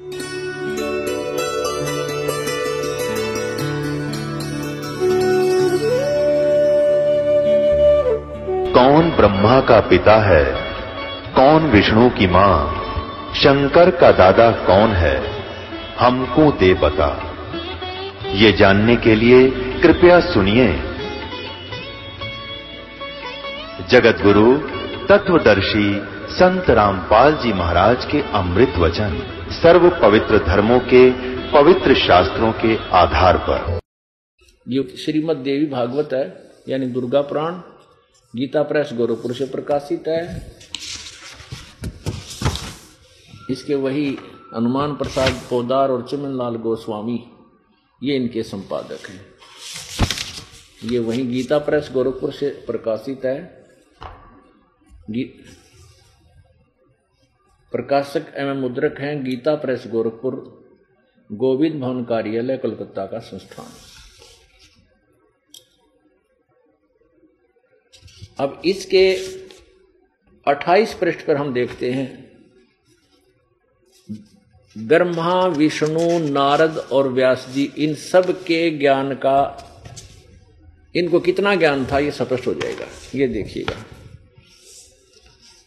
कौन ब्रह्मा का पिता है? कौन विष्णु की माँ? शंकर का दादा कौन है? हमको दे बता। ये जानने के लिए कृपया सुनिए। जगत गुरु तत्वदर्शी संत रामपाल जी महाराज के अमृत वचन। सर्व पवित्र धर्मों के पवित्र शास्त्रों के आधार पर। ये श्रीमद देवी भागवत है, यानी दुर्गा पुराण। गीता प्रेस गोरखपुर से प्रकाशित है। इसके वही हनुमान प्रसाद पोदार और चिमनलाल गोस्वामी, ये इनके संपादक हैं। ये वही गीता प्रेस गोरखपुर से प्रकाशित है। प्रकाशक एवं मुद्रक हैं गीता प्रेस गोरखपुर, गोविंद भवन कार्यालय कोलकाता का संस्थान। अब इसके 28 पृष्ठ पर हम देखते हैं। ब्रह्मा, विष्णु, नारद और व्यास जी, इन सब के ज्ञान का, इनको कितना ज्ञान था, ये स्पष्ट हो जाएगा। ये देखिएगा।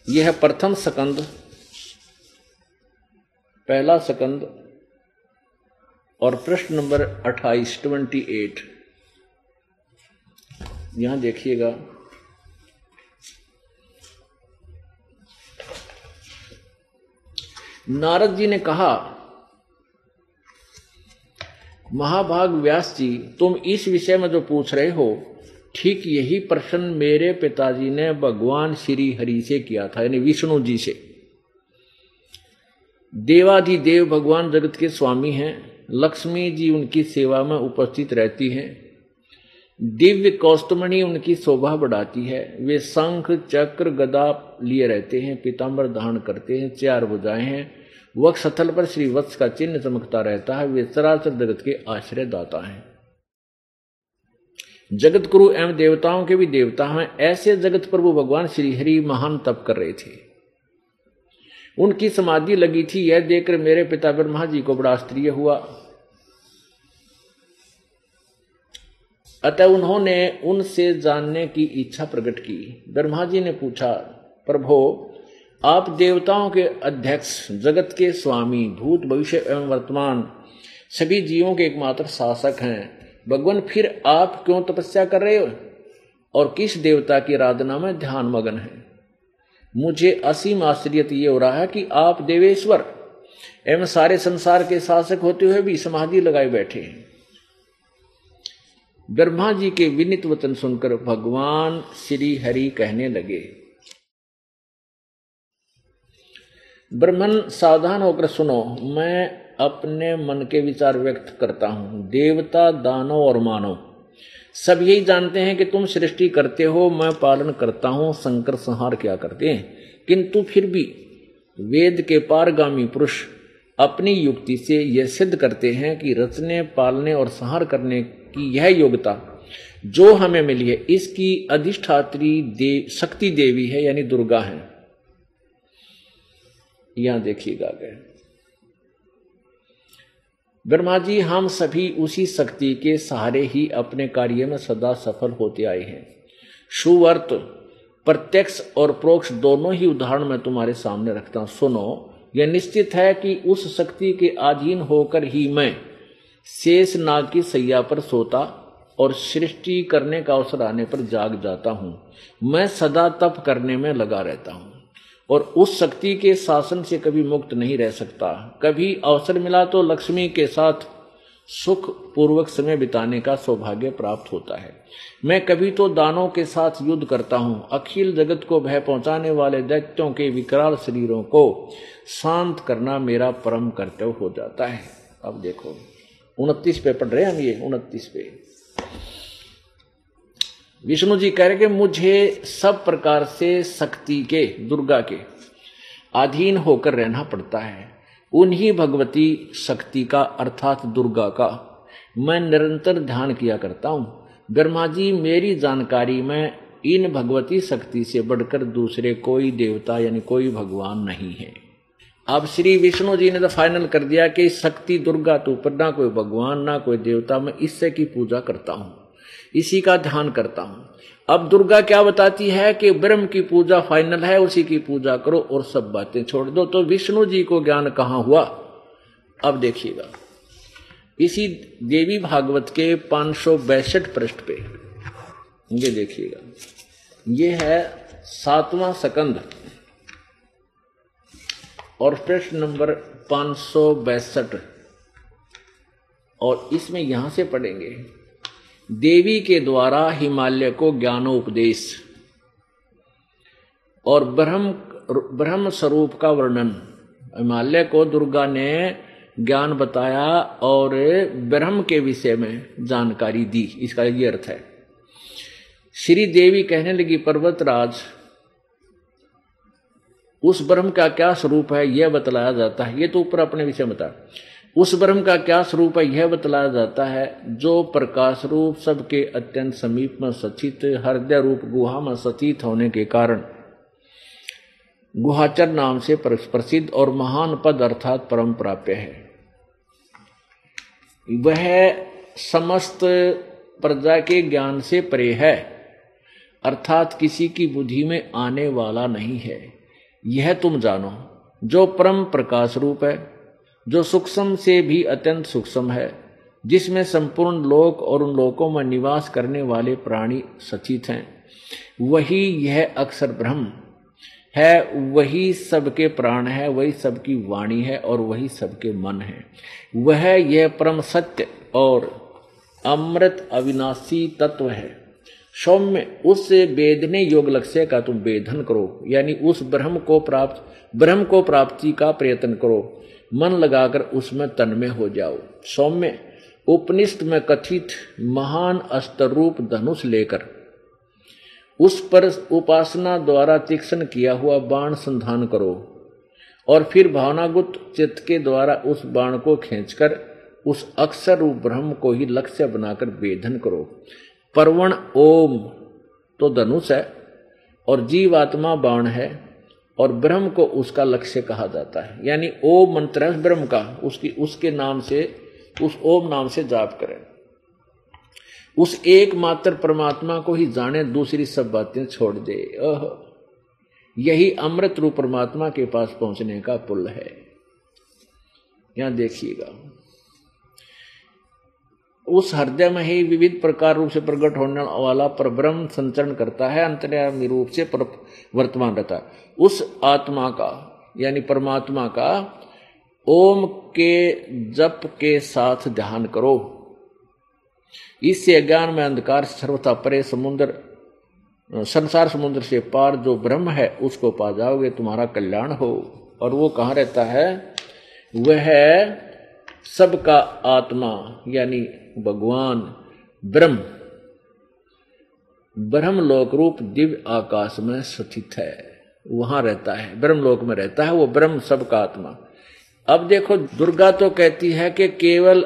यह है प्रथम सकंद पहला सकंद और प्रश्न नंबर 28 28 यहाँ देखिएगा। नारद जी ने कहा, महाभाग व्यास जी, तुम इस विषय में जो पूछ रहे हो, ठीक यही प्रश्न मेरे पिताजी ने भगवान श्री हरि से किया था, यानी विष्णु जी से। देवाधिदेव भगवान जगत के स्वामी हैं, लक्ष्मी जी उनकी सेवा में उपस्थित रहती हैं, दिव्य कौस्तमणि उनकी शोभा बढ़ाती है, वे शंख, चक्र, गदा लिए रहते हैं पीताम्बर धारण करते हैं, चार बुझाए हैं वक स्थल पर श्री वत्स का चिन्ह चमकता रहता है, वे सरासर जगत के आश्रय दाता हैं। जगत गुरु एवं देवताओं के भी देवता हैं, ऐसे जगत प्रभु भगवान श्री हरि महान तप कर रहे थे। उनकी समाधि लगी थी, यह देखकर मेरे पिता ब्रह्मा जी को बड़ा आश्चर्य हुआ। अतः उन्होंने उनसे जानने की इच्छा प्रकट की। ब्रह्मा जी ने पूछा, प्रभो, आप देवताओं के अध्यक्ष, जगत के स्वामी, भूत, भविष्य एवं वर्तमान, सभी जीवों के एकमात्र शासक हैं, भगवान, फिर आप क्यों तपस्या कर रहे हो? और किस देवता की आराधना में ध्यान मगन है? मुझे असीम आश्चर्य ये हो रहा है कि आप देवेश्वर एवं सारे संसार के शासक होते हुए भी समाधि लगाए बैठे हैं। ब्रह्मा जी के विनित वचन सुनकर भगवान श्री हरि कहने लगे, ब्रह्मन सावधान होकर सुनो, मैं अपने मन के विचार व्यक्त करता हूँ। देवता दानव और मानव सब यही जानते हैं कि तुम सृष्टि करते हो, मैं पालन करता हूँ शंकर संहार क्या करते हैं? किंतु फिर भी वेद के पारगामी पुरुष अपनी युक्ति से यह सिद्ध करते हैं कि रचने, पालने और संहार करने की यह योग्यता जो हमें मिली है, इसकी अधिष्ठात्री देव शक्ति देवी है, यानी दुर्गा है। यहाँ देखिएगा गए ब्रह्मा जी, हम सभी उसी शक्ति के सहारे ही अपने कार्य में सदा सफल होते आए हैं। सुवर्त, प्रत्यक्ष और प्रोक्ष दोनों ही उदाहरण मैं तुम्हारे सामने रखता हूँ। सुनो, यह निश्चित है कि उस शक्ति के अधीन होकर ही मैं शेष नाग की सैया पर सोता और सृष्टि करने का अवसर आने पर जाग जाता हूँ। मैं सदा तप करने में लगा रहता हूँ। और उस शक्ति के शासन से कभी मुक्त नहीं रह सकता। कभी अवसर मिला तो लक्ष्मी के साथ सुख पूर्वक समय बिताने का सौभाग्य प्राप्त होता है। मैं कभी तो दानों के साथ युद्ध करता हूँ। अखिल जगत को भय पहुँचाने वाले दैत्यों के विकराल शरीरों को शांत करना मेरा परम कर्तव्य हो जाता है। अब देखो, उनतीस पे पढ़ रहे हैं हम ये, उनतीस पे। विष्णु जी कह रहे कि मुझे सब प्रकार से शक्ति के, दुर्गा के अधीन होकर रहना पड़ता है। उन्हीं भगवती शक्ति का, अर्थात दुर्गा का मैं निरंतर ध्यान किया करता हूँ। ब्रह्मा जी, मेरी जानकारी में इन भगवती शक्ति से बढ़कर दूसरे कोई देवता यानी कोई भगवान नहीं है। अब श्री विष्णु जी ने तो फाइनल कर दिया कि शक्ति दुर्गा तो पर ना कोई भगवान, ना कोई देवता, मैं इससे की पूजा करता हूँ। इसी का ध्यान करता हूँ। अब दुर्गा क्या बताती है कि ब्रह्म की पूजा फाइनल है, उसी की पूजा करो और सब बातें छोड़ दो। तो विष्णु जी को ज्ञान कहाँ हुआ? अब देखिएगा। इसी देवी भागवत के पाँच सौ बैसठ पृष्ठ पे। ये देखिएगा। ये है सातवां सकंद। और प्रश्न नंबर पाँच सौ बैसठ और इसमें यहाँ से पढ़ेंगे। देवी के द्वारा हिमालय को ज्ञानोपदेश और ब्रह्म ब्रह्म स्वरूप का वर्णन। हिमालय को दुर्गा ने ज्ञान बताया और ब्रह्म के विषय में जानकारी दी। इसका ये अर्थ है। श्री देवी कहने लगी, पर्वतराज, उस ब्रह्म का क्या स्वरूप है? यह बतलाया जाता है। ये तो ऊपर अपने विषय बता। उस ब्रह्म का क्या स्वरूप है? यह बतलाया जाता है, जो प्रकाश रूप सबके अत्यंत समीप में सचित हृदय रूप गुहा में सचित होने के कारण। गुहाचर नाम से प्रसिद्ध और महान पद अर्थात परम प्राप्य है। वह समस्त प्रजा के ज्ञान से परे है, अर्थात किसी की बुद्धि में आने वाला नहीं है। यह तुम जानो, जो परम प्रकाश रूप है जो सूक्ष्म से भी अत्यंत सूक्ष्म है, जिसमें संपूर्ण लोक और उन लोकों में निवास करने वाले प्राणी सचित हैं। वही यह अक्षर ब्रह्म है, वही सबके प्राण है, वही सबकी वाणी है और वही सबके मन है। वह यह परम सत्य और अमृत अविनाशी तत्व है। सौम्य उस वेदने योग लक्ष्य का तुम वेधन करो, यानी उस ब्रह्म को प्राप्त, ब्रह्म को प्राप्ति का प्रयत्न करो। मन लगाकर उसमें तन्मय हो जाओ। सौम्य, उपनिष्ठ में कथित महान अस्तरूप धनुष लेकर, उस पर उपासना द्वारा तीक्ष्ण किया हुआ बाण संधान करो और फिर भावनागुत चित्त के द्वारा उस बाण को खींचकर, उस अक्षर रूप ब्रह्म को ही लक्ष्य बनाकर वेधन करो। परवण ओम तो धनुष है और जीवात्मा बाण है। और ब्रह्म को उसका लक्ष्य कहा जाता है। यानी ओम मंत्र है ब्रह्म का, उसकी, उसके नाम से, उस ओम नाम से जाप करें। उस एकमात्र परमात्मा को ही जाने, दूसरी सब बातें छोड़ दे। ओह यही अमृत रूप परमात्मा के पास पहुँचने का पुल है। यहाँ देखिएगा। उस हृदय में ही विविध प्रकार रूप से प्रकट होने वाला परब्रह्म संचरण करता है, अंतर्यामी रूप से पर वर्तमान रहता है। उस आत्मा का, यानी परमात्मा का ओम के जप के साथ ध्यान करो। इससे अज्ञान में अंधकार, सर्वथा परे समुद्र, संसार समुद्र से पार जो ब्रह्म है, उसको पा जाओगे, तुम्हारा कल्याण हो। और वो कहाँ रहता है? वह सबका आत्मा, यानी भगवान, ब्रह्म। ब्रह्म लोक रूप दिव्य आकाश में स्थित है, वहाँ रहता है। ब्रह्म लोक में रहता है, वो ब्रह्म सबका आत्मा। अब देखो, दुर्गा तो कहती है कि केवल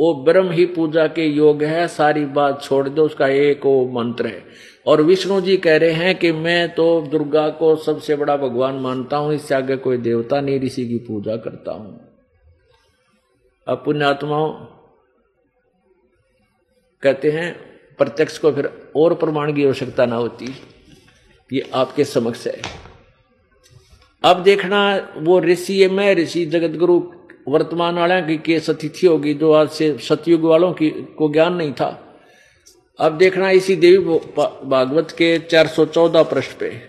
वो ब्रह्म ही पूजा के योग है, सारी बात छोड़ दो, उसका एक वो मंत्र है। और विष्णु जी कह रहे हैं कि मैं तो दुर्गा को सबसे बड़ा भगवान मानता हूँ, इससे आगे कोई देवता नहीं, ऋषि की पूजा करता हूँ। अब पुण्यात्माओं कहते हैं, प्रत्यक्ष को फिर और प्रमाण की आवश्यकता ना होती। ये आपके समक्ष है। अब देखना वो ऋषि मैं ऋषि जगत गुरु वर्तमान वाले की केस अतिथि होगी, जो आज से सतयुग वालों की, को ज्ञान नहीं था। अब देखना इसी देवी भागवत के 414 पृष्ठ पे।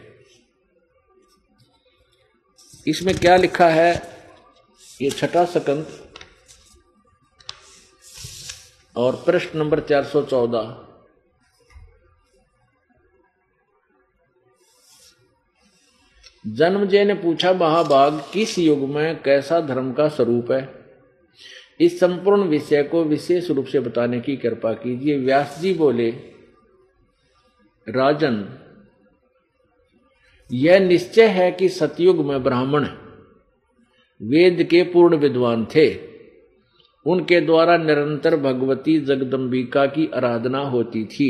इसमें क्या लिखा है, ये छठा सकंद। और प्रश्न नंबर 414 जन्मजय ने पूछा महाभाग किस युग में कैसा धर्म का स्वरूप है? इस संपूर्ण विषय को विशेष रूप से बताने की कृपा कीजिए। व्यास जी बोले, राजन, यह निश्चय है कि सतयुग में ब्राह्मण, वेद के पूर्ण विद्वान थे। उनके द्वारा निरंतर भगवती जगदम्बिका की आराधना होती थी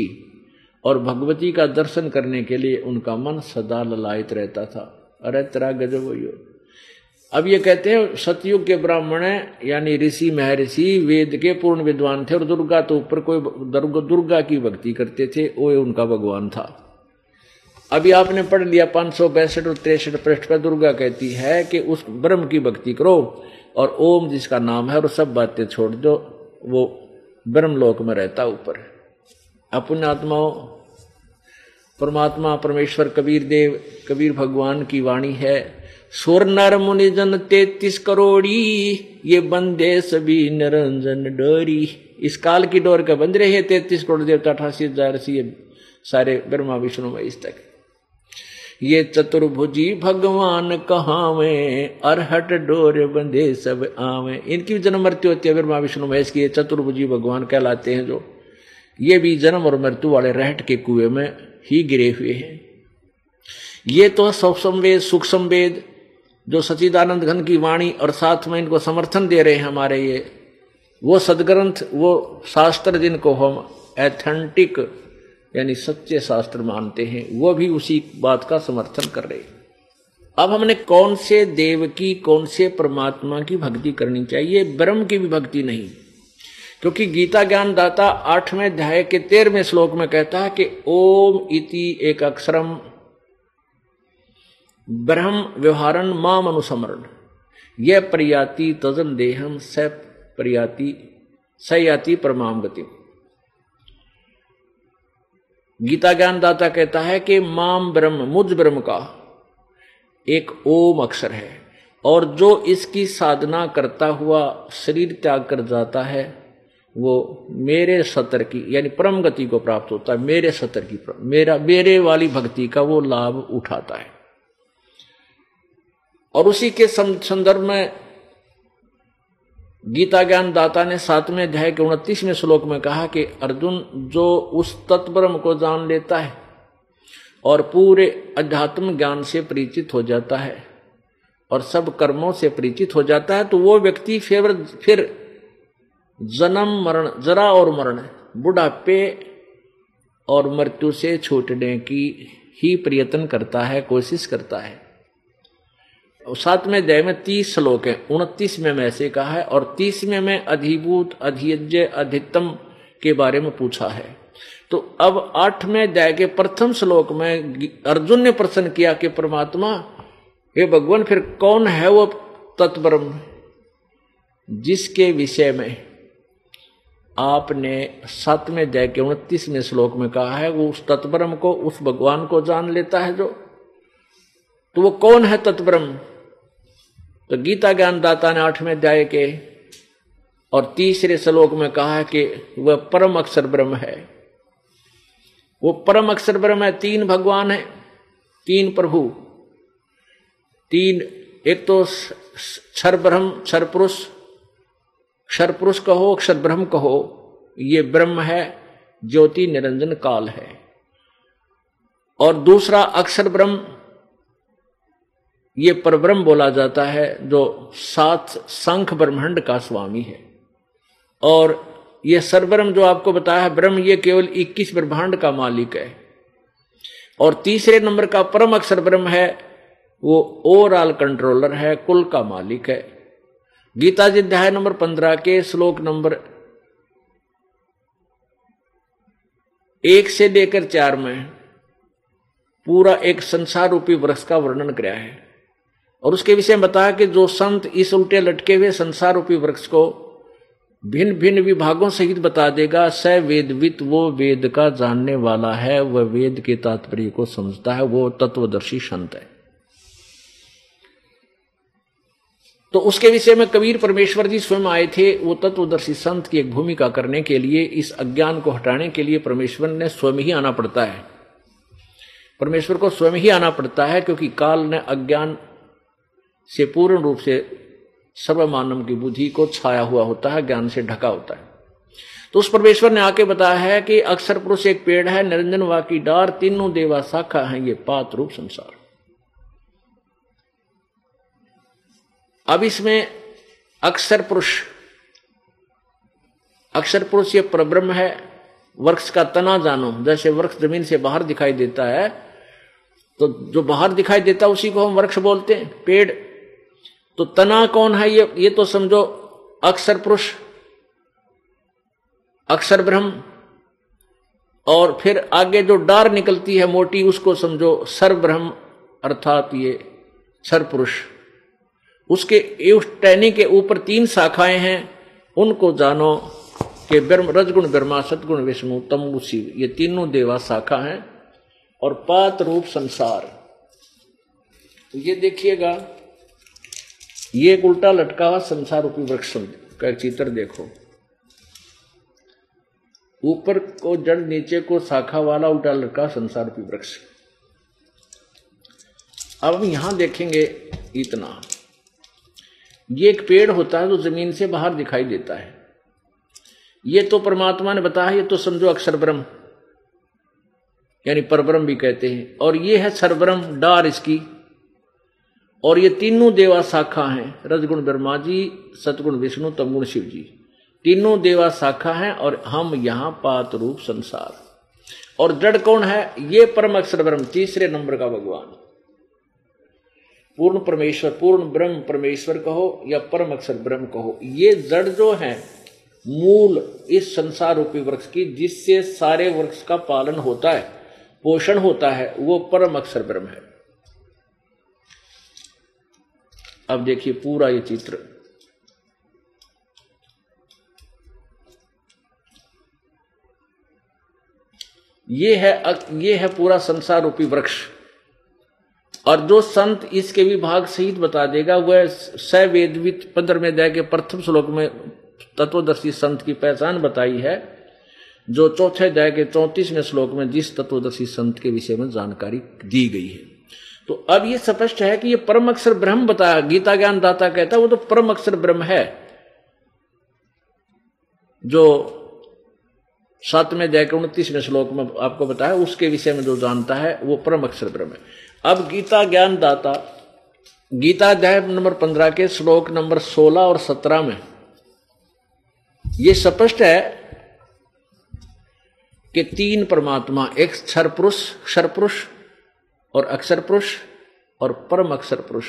और भगवती का दर्शन करने के लिए उनका मन सदा ललायत रहता था। अरे, तेरा गजब अब ये कहते हैं, सतयुग के ब्राह्मण यानी ऋषि, महर्षि, वेद के पूर्ण विद्वान थे और दुर्गा तो ऊपर कोई दुर्गा की भक्ति करते थे, वो उनका भगवान था। अभी आपने पढ़ लिया, पाँच सौ बैसठ और तिरसठ पृष्ठ पर दुर्गा कहती है कि उस ब्रह्म की भक्ति करो और ओम जिसका नाम है और सब बातें छोड़ दो, वो ब्रह्मलोक में रहता ऊपर अपने आत्माओं, परमात्मा, परमेश्वर, कबीर देव, कबीर भगवान की वाणी है। सुर नर मुनि जन तैतीस करोड़ी, ये बंदे सभी निरंजन डोरी। इस काल की डोर का बंद रहे तैतीस करोड़ देवता, अठासी हज़ार सी सारे ब्रह्मा विष्णु में इस तक। ये चतुर्भुजी भगवान कहावे, अरहट डोर बंदे सब आवे। इनकी भी जन्म मृत्यु होती है ब्रह्मा विष्णु महेश की चतुर्भुजी भगवान कहलाते हैं जो, ये भी जन्म और मृत्यु वाले रहट के कुएँ में ही गिरे हुए हैं। ये तो सब संवेद सुख संवेद जो सचिदानंद घन की वाणी और साथ में इनको समर्थन दे रहे हैं हमारे ये। वो सदग्रंथ, वो शास्त्र जिनको हम एथेंटिक यानी सच्चे शास्त्र मानते हैं, वो भी उसी बात का समर्थन कर रहे अब हमने कौन से देव की, कौन से परमात्मा की भक्ति करनी चाहिए? ब्रह्म की भी भक्ति नहीं। क्योंकि गीता ज्ञान दाता आठवें अध्याय के तेरहवें श्लोक में कहता है कि, ओम इति एक अक्षरम ब्रह्म व्यवहारन माम अनुसमरण। यह प्रयाति तजन देहम स प्रयाति, सयाति परमाम गति गीता ज्ञान दाता कहता है कि माम ब्रह्म, मुझ ब्रह्म का एक ओम अक्षर है। और जो इसकी साधना करता हुआ शरीर त्याग कर जाता है, वो मेरे सतर की, यानी परम गति को प्राप्त होता है, मेरे सतर की मेरा, मेरे वाली भक्ति का वो लाभ उठाता है। और उसी के संदर्भ में गीता ज्ञान दाता ने सातवें अध्याय के उनतीसवें श्लोक में कहा कि अर्जुन जो उस तत्ब्रह्म को जान लेता है और पूरे अध्यात्म ज्ञान से परिचित हो जाता है और सब कर्मों से परिचित हो जाता है तो वो व्यक्ति फिर फिर जन्म मरण, जरा और मरण बुढ़ापे और मृत्यु से छूटने की ही प्रयत्न करता है, कोशिश करता है। सातवें अध्याय में तीस श्लोक है। उनतीस में ऐसे कहा है, और तीसवें में अधिभूत, अधियज्ञ, अधितम के बारे में पूछा है। तो अब आठवें अध्याय के प्रथम श्लोक में अर्जुन ने प्रश्न किया कि परमात्मा, हे भगवान, फिर कौन है वो तत्ब्रह्म जिसके विषय में आपने सातवें अध्याय के उनतीसवें श्लोक में कहा है, वो उस तत्ब्रह्म को, उस भगवान को जान लेता है जो तो वो कौन है तत्ब्रह्म? तो गीता ज्ञान दाता ने आठवें अध्याय के और तीसरे श्लोक में कहा है कि वह परम अक्षर ब्रह्म है। वो परम अक्षर ब्रह्म है, तीन भगवान है, तीन प्रभु, तीन, एक तो क्षर ब्रह्म, क्षर पुरुष क्षर पुरुष कहो अक्षर ब्रह्म कहो, ये ब्रह्म है, ज्योति निरंजन काल है। और दूसरा अक्षर ब्रह्म ये परब्रह्म बोला जाता है, जो सात संख ब्रह्मांड का स्वामी है। और ये सरब्रह्म जो आपको बताया है, ब्रह्म ये केवल 21 ब्रह्मांड का मालिक है। और तीसरे नंबर का परम अक्षर ब्रह्म है, वो ओवरऑल कंट्रोलर है, कुल का मालिक है। गीता जी अध्याय नंबर पंद्रह के श्लोक नंबर एक से लेकर चार में पूरा एक संसार रूपी वृक्ष का वर्णन किया है। और उसके विषय में बताया कि जो संत इस उल्टे लटके हुए संसार रूपी वृक्ष को भिन्न भिन्न विभागों सहित बता देगा स वेदवित वो वेद का जानने वाला है, वह वेद के तात्पर्य को समझता है, वो तत्वदर्शी संत है। तो उसके विषय में कबीर परमेश्वर जी स्वयं आए थे, वो तत्वदर्शी संत की एक भूमिका करने के लिए, इस अज्ञान को हटाने के लिए परमेश्वर ने स्वयं ही आना पड़ता है। परमेश्वर को स्वयं ही आना पड़ता है, क्योंकि काल ने अज्ञान से पूर्ण रूप से सर्वमानव की बुद्धि को छाया हुआ होता है, ज्ञान से ढका होता है। तो उस परमेश्वर ने आके बताया है कि अक्षर पुरुष एक पेड़ है, निरंजन वा की डार, तीनों देवा शाखा है, ये पात रूप संसार। अब इसमें अक्षर पुरुष अक्षर पुरुष ये परब्रह्म है, वृक्ष का तना जानो, जैसे वृक्ष ज़मीन से बाहर दिखाई देता है तो जो बाहर दिखाई देता है, उसी को हम वृक्ष बोलते हैं, पेड़। तो तना कौन है ये? ये तो समझो अक्षर पुरुष, अक्षर ब्रह्म। और फिर आगे जो डार निकलती है मोटी, उसको समझो सर ब्रह्म, अर्थात ये सर पुरुष। उसके उस टहनी के ऊपर तीन शाखाएँ हैं। उनको जानो कि रजगुण, ब्रह्मा, सदगुण, विष्णु, तमु शिव ये तीनों देवा शाखा हैं। और पात रूप संसार। ये देखिएगा ये एक उल्टा लटका हुआ संसार रूपी वृक्ष का चित्र देखो। ऊपर को जड़, नीचे को शाखा वाला उल्टा लटका संसार रूपी वृक्ष। अब हम यहाँ देखेंगे इतना। ये एक पेड़ होता है जो ज़मीन से बाहर दिखाई देता है। ये तो परमात्मा ने बताया, ये तो समझो अक्षर ब्रह्म। यानी परब्रह्म भी कहते हैं। और ये है सरब्रह्म, डार इसकी। और ये तीनों देवा शाखा हैं, रजगुण ब्रह्मा जी, सतगुण विष्णु, तमगुण शिव जी। तीनों देवा शाखा हैं और हम यहाँ पात रूप संसार। और जड़ कौन है? ये परम अक्षर ब्रह्म, तीसरे नंबर का भगवान। पूर्ण परमेश्वर, पूर्ण ब्रह्म परमेश्वर कहो या परम अक्षर ब्रह्म कहो, ये जड़ जो है, मूल इस संसार रूपी वृक्ष की, जिससे सारे वृक्ष का पालन होता है, पोषण होता है, वो परम अक्षर ब्रह्म है। अब देखिए पूरा ये चित्र। ये है ये है पूरा संसार रूपी वृक्ष। और जो संत इसके भी भाग सहित बता देगा, वह सवेदवित पंद्रह में दया के प्रथम श्लोक में तत्वदर्शी संत की पहचान बताई है, जो चौथे अध्याय के चौंतीसवें श्लोक में जिस तत्वदर्शी संत के विषय में जानकारी दी गई है। तो अब ये स्पष्ट है कि ये परम अक्षर ब्रह्म बताया गीता ज्ञान दाता कहता है, वो तो परम अक्षर ब्रह्म है। जो सातवें अध्याय के उनतीसवें श्लोक में आपको बताया, उसके विषय में जो जानता है, वो परम अक्षर ब्रह्म है। अब गीता ज्ञान दाता गीता अध्याय नंबर पंद्रह के श्लोक नंबर सोलह और सत्रह में, ये स्पष्ट है कि तीन परमात्मा, एक क्षर पुरुष क्षर पुरुष और अक्षर पुरुष और परम अक्षर पुरुष।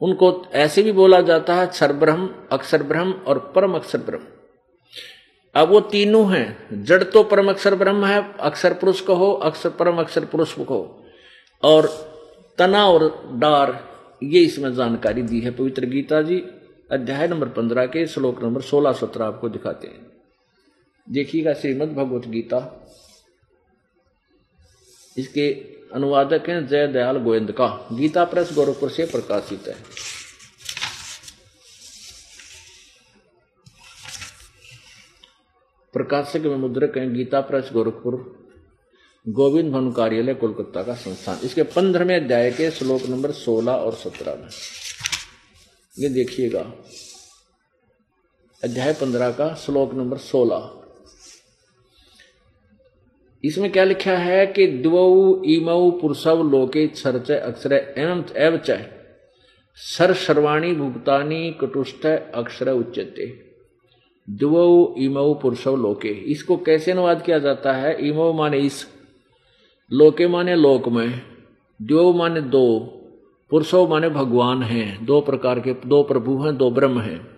उनको ऐसे भी बोला जाता है क्षर ब्रह्म, अक्षर ब्रह्म और परम अक्षर ब्रह्म। अब वो तीनों हैं। जड़ तो परम अक्षर ब्रह्म है, अक्षर पुरुष कहो अक्षर परम अक्षर पुरुष कहो और तना और डार, ये इसमें जानकारी दी है पवित्र गीता जी, अध्याय नंबर पंद्रह के श्लोक नंबर सोलह सत्रह आपको दिखाते हैं। देखिएगा श्रीमद भगवत गीता। इसके अनुवादक हैं जय दयाल गोविंद का। गीता प्रेस गोरखपुर से प्रकाशित है। प्रकाशक में मुद्रक हैं गीता प्रेस गोरखपुर, गोविंद भवन कार्यालय, कोलकाता का संस्थान। इसके पंद्रहवें अध्याय के श्लोक नंबर सोलह और सत्रह में। ये देखिएगा। अध्याय पंद्रह का श्लोक नंबर सोलह। इसमें क्या लिखा है कि द्वौ इमऊ पुरुषव लोके चर्च अक्षर एवं एव चय सर सर्वाणी भुगतानी कटुष्ठ अक्षर उच्चते द्वौ इमऊ पुरुषव लोके। इसको कैसे अनुवाद किया जाता है? इमो माने इस। लोके माने लोक में द्वौ माने दो। पुरुषो माने भगवान हैं। दो प्रकार के, दो प्रभु हैं, दो ब्रह्म हैं।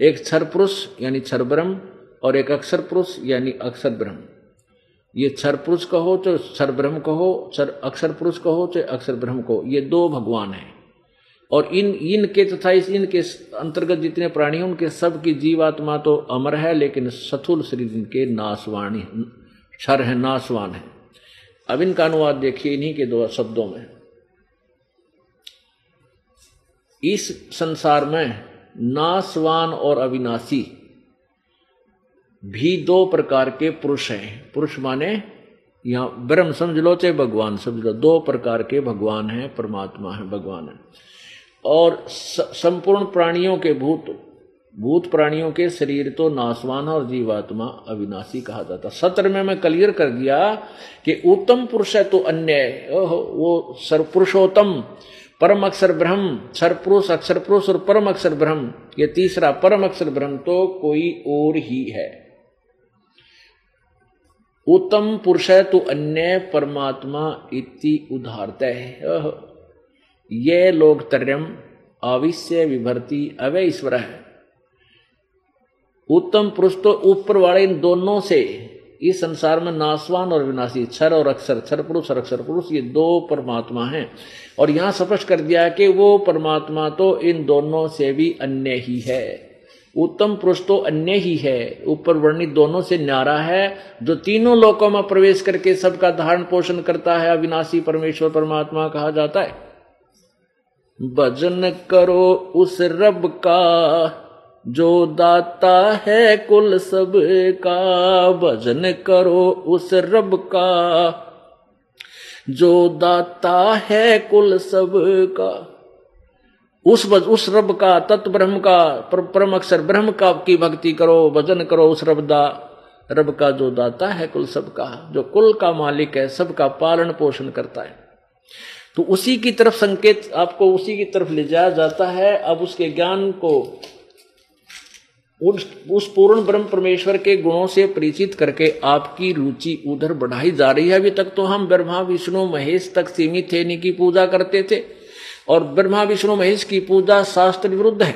एक क्षर पुरुष, यानी क्षर ब्रह्म, और एक अक्षर पुरुष, यानी अक्षर ब्रह्म। ये क्षर पुरुष कहो तो क्षर ब्रह्म कहो क्षर अक्षर पुरुष कहो तो अक्षर ब्रह्म कहो। ये दो भगवान हैं। और इन, इनके तथा इस, इनके अंतर्गत जितने प्राणी हैं, उनके सब की जीवात्मा तो अमर है, लेकिन सथुल शरीर इनके नाशवाणी क्षर है, नाशवान है। अब इनका अनुवाद देखिए इन्हीं के दो शब्दों में। इस संसार में नासवान और अविनाशी भी दो प्रकार के पुरुष हैं। पुरुष माने यहाँ ब्रह्म समझ लो चाहे भगवान समझ लो, दो प्रकार के भगवान हैं, परमात्मा है, भगवान है। और संपूर्ण प्राणियों के भूत भूत प्राणियों के शरीर तो नासवान और जीवात्मा अविनाशी कहा जाता। सत्र में मैं क्लियर कर दिया कि उत्तम पुरुष है तो अन्य वो सर्वपुरुषोत्तम, परम अक्षर ब्रह्म क्षर पुरुष अक्षर पुरुष और परम अक्षर ब्रह्म। ये तीसरा परम अक्षर ब्रह्म तो कोई और ही है। उत्तम पुरुष है तो अन्य परमात्मा इति उदारत है। ये लोग तर्यम आविश्य विभर्ति अवय ईश्वर है। उत्तम पुरुष तो ऊपर वाले इन दोनों से इस संसार में नासवान और विनाशी क्षर और अक्षर क्षर पुरुष और अक्षर पुरुष, ये दो परमात्मा हैं। और यहाँ स्पष्ट कर दिया कि वो परमात्मा तो इन दोनों से भी अन्य ही है। उत्तम पुरुष तो अन्य ही है। ऊपर वर्णित दोनों से न्यारा है, जो तीनों लोकों में प्रवेश करके सबका धारण पोषण करता है, अविनाशी, परमेश्वर, परमात्मा कहा जाता है। भजन करो उस रब का, जो दाता है कुल सब का भजन करो उस रब का, जो दाता है कुल सब का उस उस रब का तत्व ब्रह्म का परम अक्षर ब्रह्म का की भक्ति करो, भजन करो, उस रब दा, रब का जो दाता है कुल सब का जो कुल का मालिक है, सबका पालन पोषण करता है। तो उसी की तरफ़ संकेत आपको उसी की तरफ़ ले जाया जाता है। अब उसके ज्ञान को उस उस पूर्ण ब्रह्म परमेश्वर के गुणों से परिचित करके आपकी रुचि उधर बढ़ाई जा रही है। अभी तक तो हम ब्रह्मा, विष्णु, महेश तक सीमित थे, इन्हीं की पूजा करते थे। और ब्रह्मा, विष्णु, महेश की पूजा शास्त्र विरुद्ध है।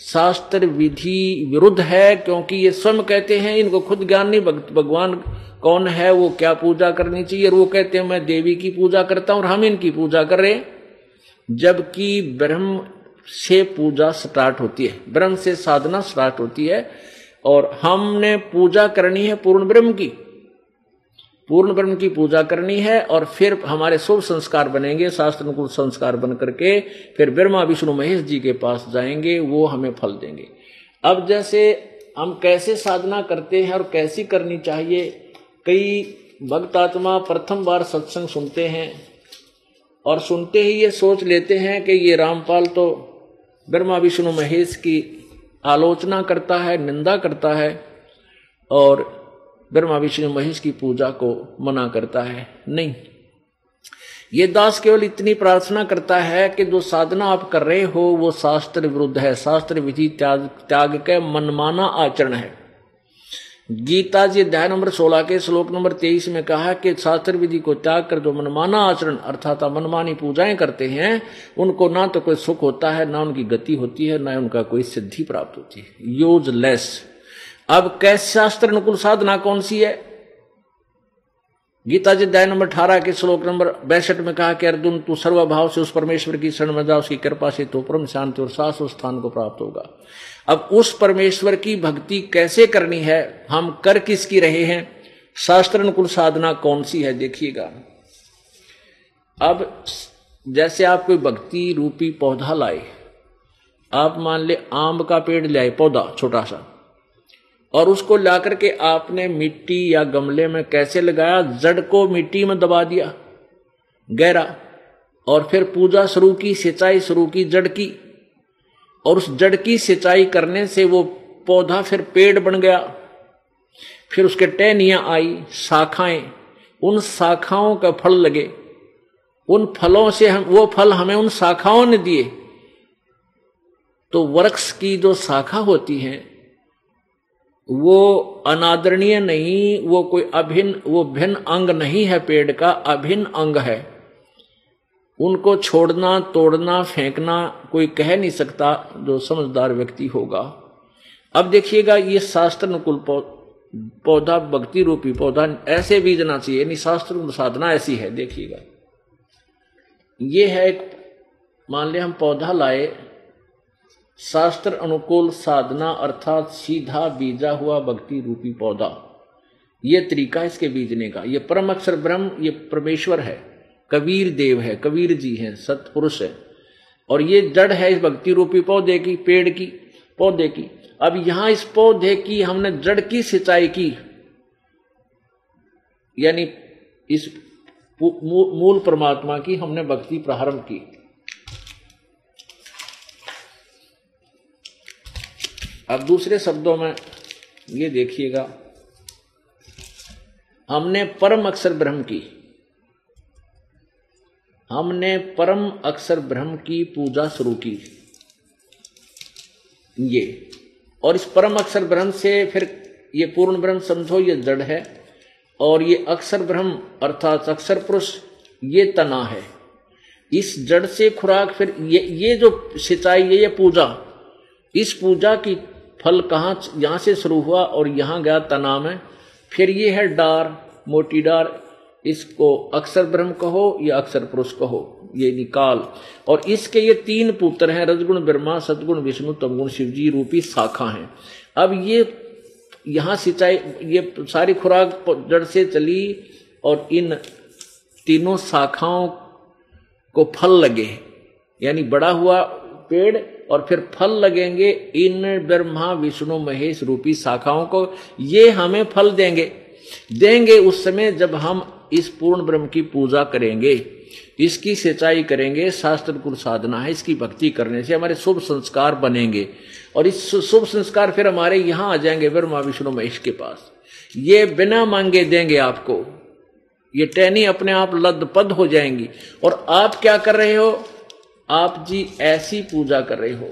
शास्त्र विधि विरुद्ध है क्योंकि ये स्वयं कहते हैं, इनको खुद ज्ञान नहीं भगवान कौन है, वो क्या पूजा करनी चाहिए? वो कहते हैं, मैं देवी की पूजा करता हूँ और हम इनकी पूजा कर रहे जबकि ब्रह्म से पूजा स्टार्ट होती है, ब्रह्म से साधना स्टार्ट होती है, और हमने पूजा करनी है पूर्ण ब्रह्म की। पूर्ण ब्रह्म की पूजा करनी है और फिर हमारे शुभ संस्कार बनेंगे शास्त्र अनुकूल संस्कार बन करके फिर ब्रह्मा, विष्णु, महेश जी के पास जाएँगे, वो हमें फल देंगे। अब जैसे हम कैसे साधना करते हैं और कैसी करनी चाहिए, कई भक्त आत्मा प्रथम बार सत्संग सुनते हैं और सुनते ही ये सोच लेते हैं कि ये रामपाल तो ब्रह्मा, विष्णु, महेश की आलोचना करता है, निंदा करता है और ब्रह्मा, विष्णु, महेश की पूजा को मना करता है। नहीं। ये दास केवल इतनी प्रार्थना करता है कि जो साधना आप कर रहे हो, वो शास्त्र विरुद्ध है। शास्त्र विधि त्याग त्याग के मनमाना आचरण है। गीता जी अध्याय नंबर 16 के श्लोक नंबर 23 में कहा कि शास्त्र विधि को त्याग कर जो मनमाना आचरण, अर्थात मनमानी पूजाएँ करते हैं, उनको ना तो कोई सुख होता है, ना उनकी गति होती है, ना उनका कोई सिद्धि प्राप्त होती है। यूजलेस। अब कैसे शास्त्र अनुकूल साधना कौन सी है? गीता जी अध्याय नंबर अठारह के श्लोक नंबर बैसठ में कहा कि अर्जुन, तू सर्वभाव से उस परमेश्वर की शरण में जा, उसकी कृपा से तो परम शांति और सास स्थान को प्राप्त होगा। अब उस परमेश्वर की भक्ति कैसे करनी है? हम कर किसकी रहे हैं? शास्त्र अनुकूल साधना कौन सी है? देखिएगा। अब जैसे आप कोई भक्ति रूपी पौधा लाए, आप मान ले आम का पेड़ लाए पौधा छोटा सा और उसको ला करके आपने मिट्टी या गमले में कैसे लगाया? जड़ को मिट्टी में दबा दिया, गहरा, और फिर पूजा शुरू की, सिंचाई शुरू की जड़ की। और उस जड़ की सिंचाई करने से वो पौधा फिर पेड़ बन गया। फिर उसके टहनियाँ आई, शाखाएँ। उन शाखाओं का फल लगे। उन फलों से हम, वो फल हमें उन शाखाओं ने दिए। तो वृक्ष की जो शाखा होती है वो अनादरणीय नहीं, वो कोई अभिन्न वो भिन्न अंग नहीं है पेड़ का, अभिन्न अंग है। उनको छोड़ना, तोड़ना, फेंकना कोई कह नहीं सकता, जो समझदार व्यक्ति होगा। अब देखिएगा, ये शास्त्र अनुकूल पौधा भक्ति रूपी पौधा, ऐसे बीजना चाहिए, यानी शास्त्र साधना ऐसी है, देखिएगा। ये है मान लिया हम पौधा लाए शास्त्र अनुकूल साधना अर्थात सीधा बीजा हुआ भक्ति रूपी पौधा। ये तरीका इसके बीजने का। ये परम अक्षर ब्रह्म, ये परमेश्वर है। कबीर देव है, कबीर जी हैं, सतपुरुष है। और ये जड़ है इस भक्ति रूपी पौधे की, पेड़ की, पौधे की। अब यहाँ इस पौधे की हमने जड़ की सिंचाई की। यानी इस मूल परमात्मा की हमने भक्ति प्रारंभ की। अब दूसरे शब्दों में ये देखिएगा, हमने परम अक्षर ब्रह्म की, हमने परम अक्षर ब्रह्म की पूजा शुरू की, ये, और इस परम अक्षर ब्रह्म से फिर ये पूर्ण ब्रह्म समझो, ये जड़ है, और ये अक्षर ब्रह्म अर्थात अक्षर पुरुष, ये तना है। इस जड़ से खुराक फिर ये ये जो सिंचाई, ये ये पूजा, इस पूजा की फल कहाँ यहाँ से शुरू हुआ और यहाँ गया तना में फिर ये है डार, मोटी डार। इसको अक्षर ब्रह्म कहो या अक्षर पुरुष कहो, ये निकाल। और इसके ये तीन पुत्र हैं, रजगुण, ब्रह्मा, सदगुण, विष्णु, तमगुण, शिवजी, रूपी शाखा हैं। अब ये यहाँ सिंचाई, ये सारी खुराक जड़ से चली और इन तीनों शाखाओं को फल लगे यानी बड़ा हुआ पेड़ और फिर फल लगेंगे इन ब्रह्मा, विष्णु, महेश रूपी शाखाओं को। ये हमें फल देंगे। देंगे उस समय जब हम इस पूर्ण ब्रह्म की पूजा करेंगे, इसकी सिंचाई करेंगे, शास्त्र कुल साधना है, इसकी भक्ति करने से हमारे शुभ संस्कार बनेंगे। और इस शुभ संस्कार फिर हमारे यहाँ आ जाएँगे ब्रह्मा विष्णु महेश के पास। ये बिना मांगे देंगे आपको। ये टहनी अपने आप लद पद हो जाएँगी। और आप क्या कर रहे हो? आप जी ऐसी पूजा कर रहे हो।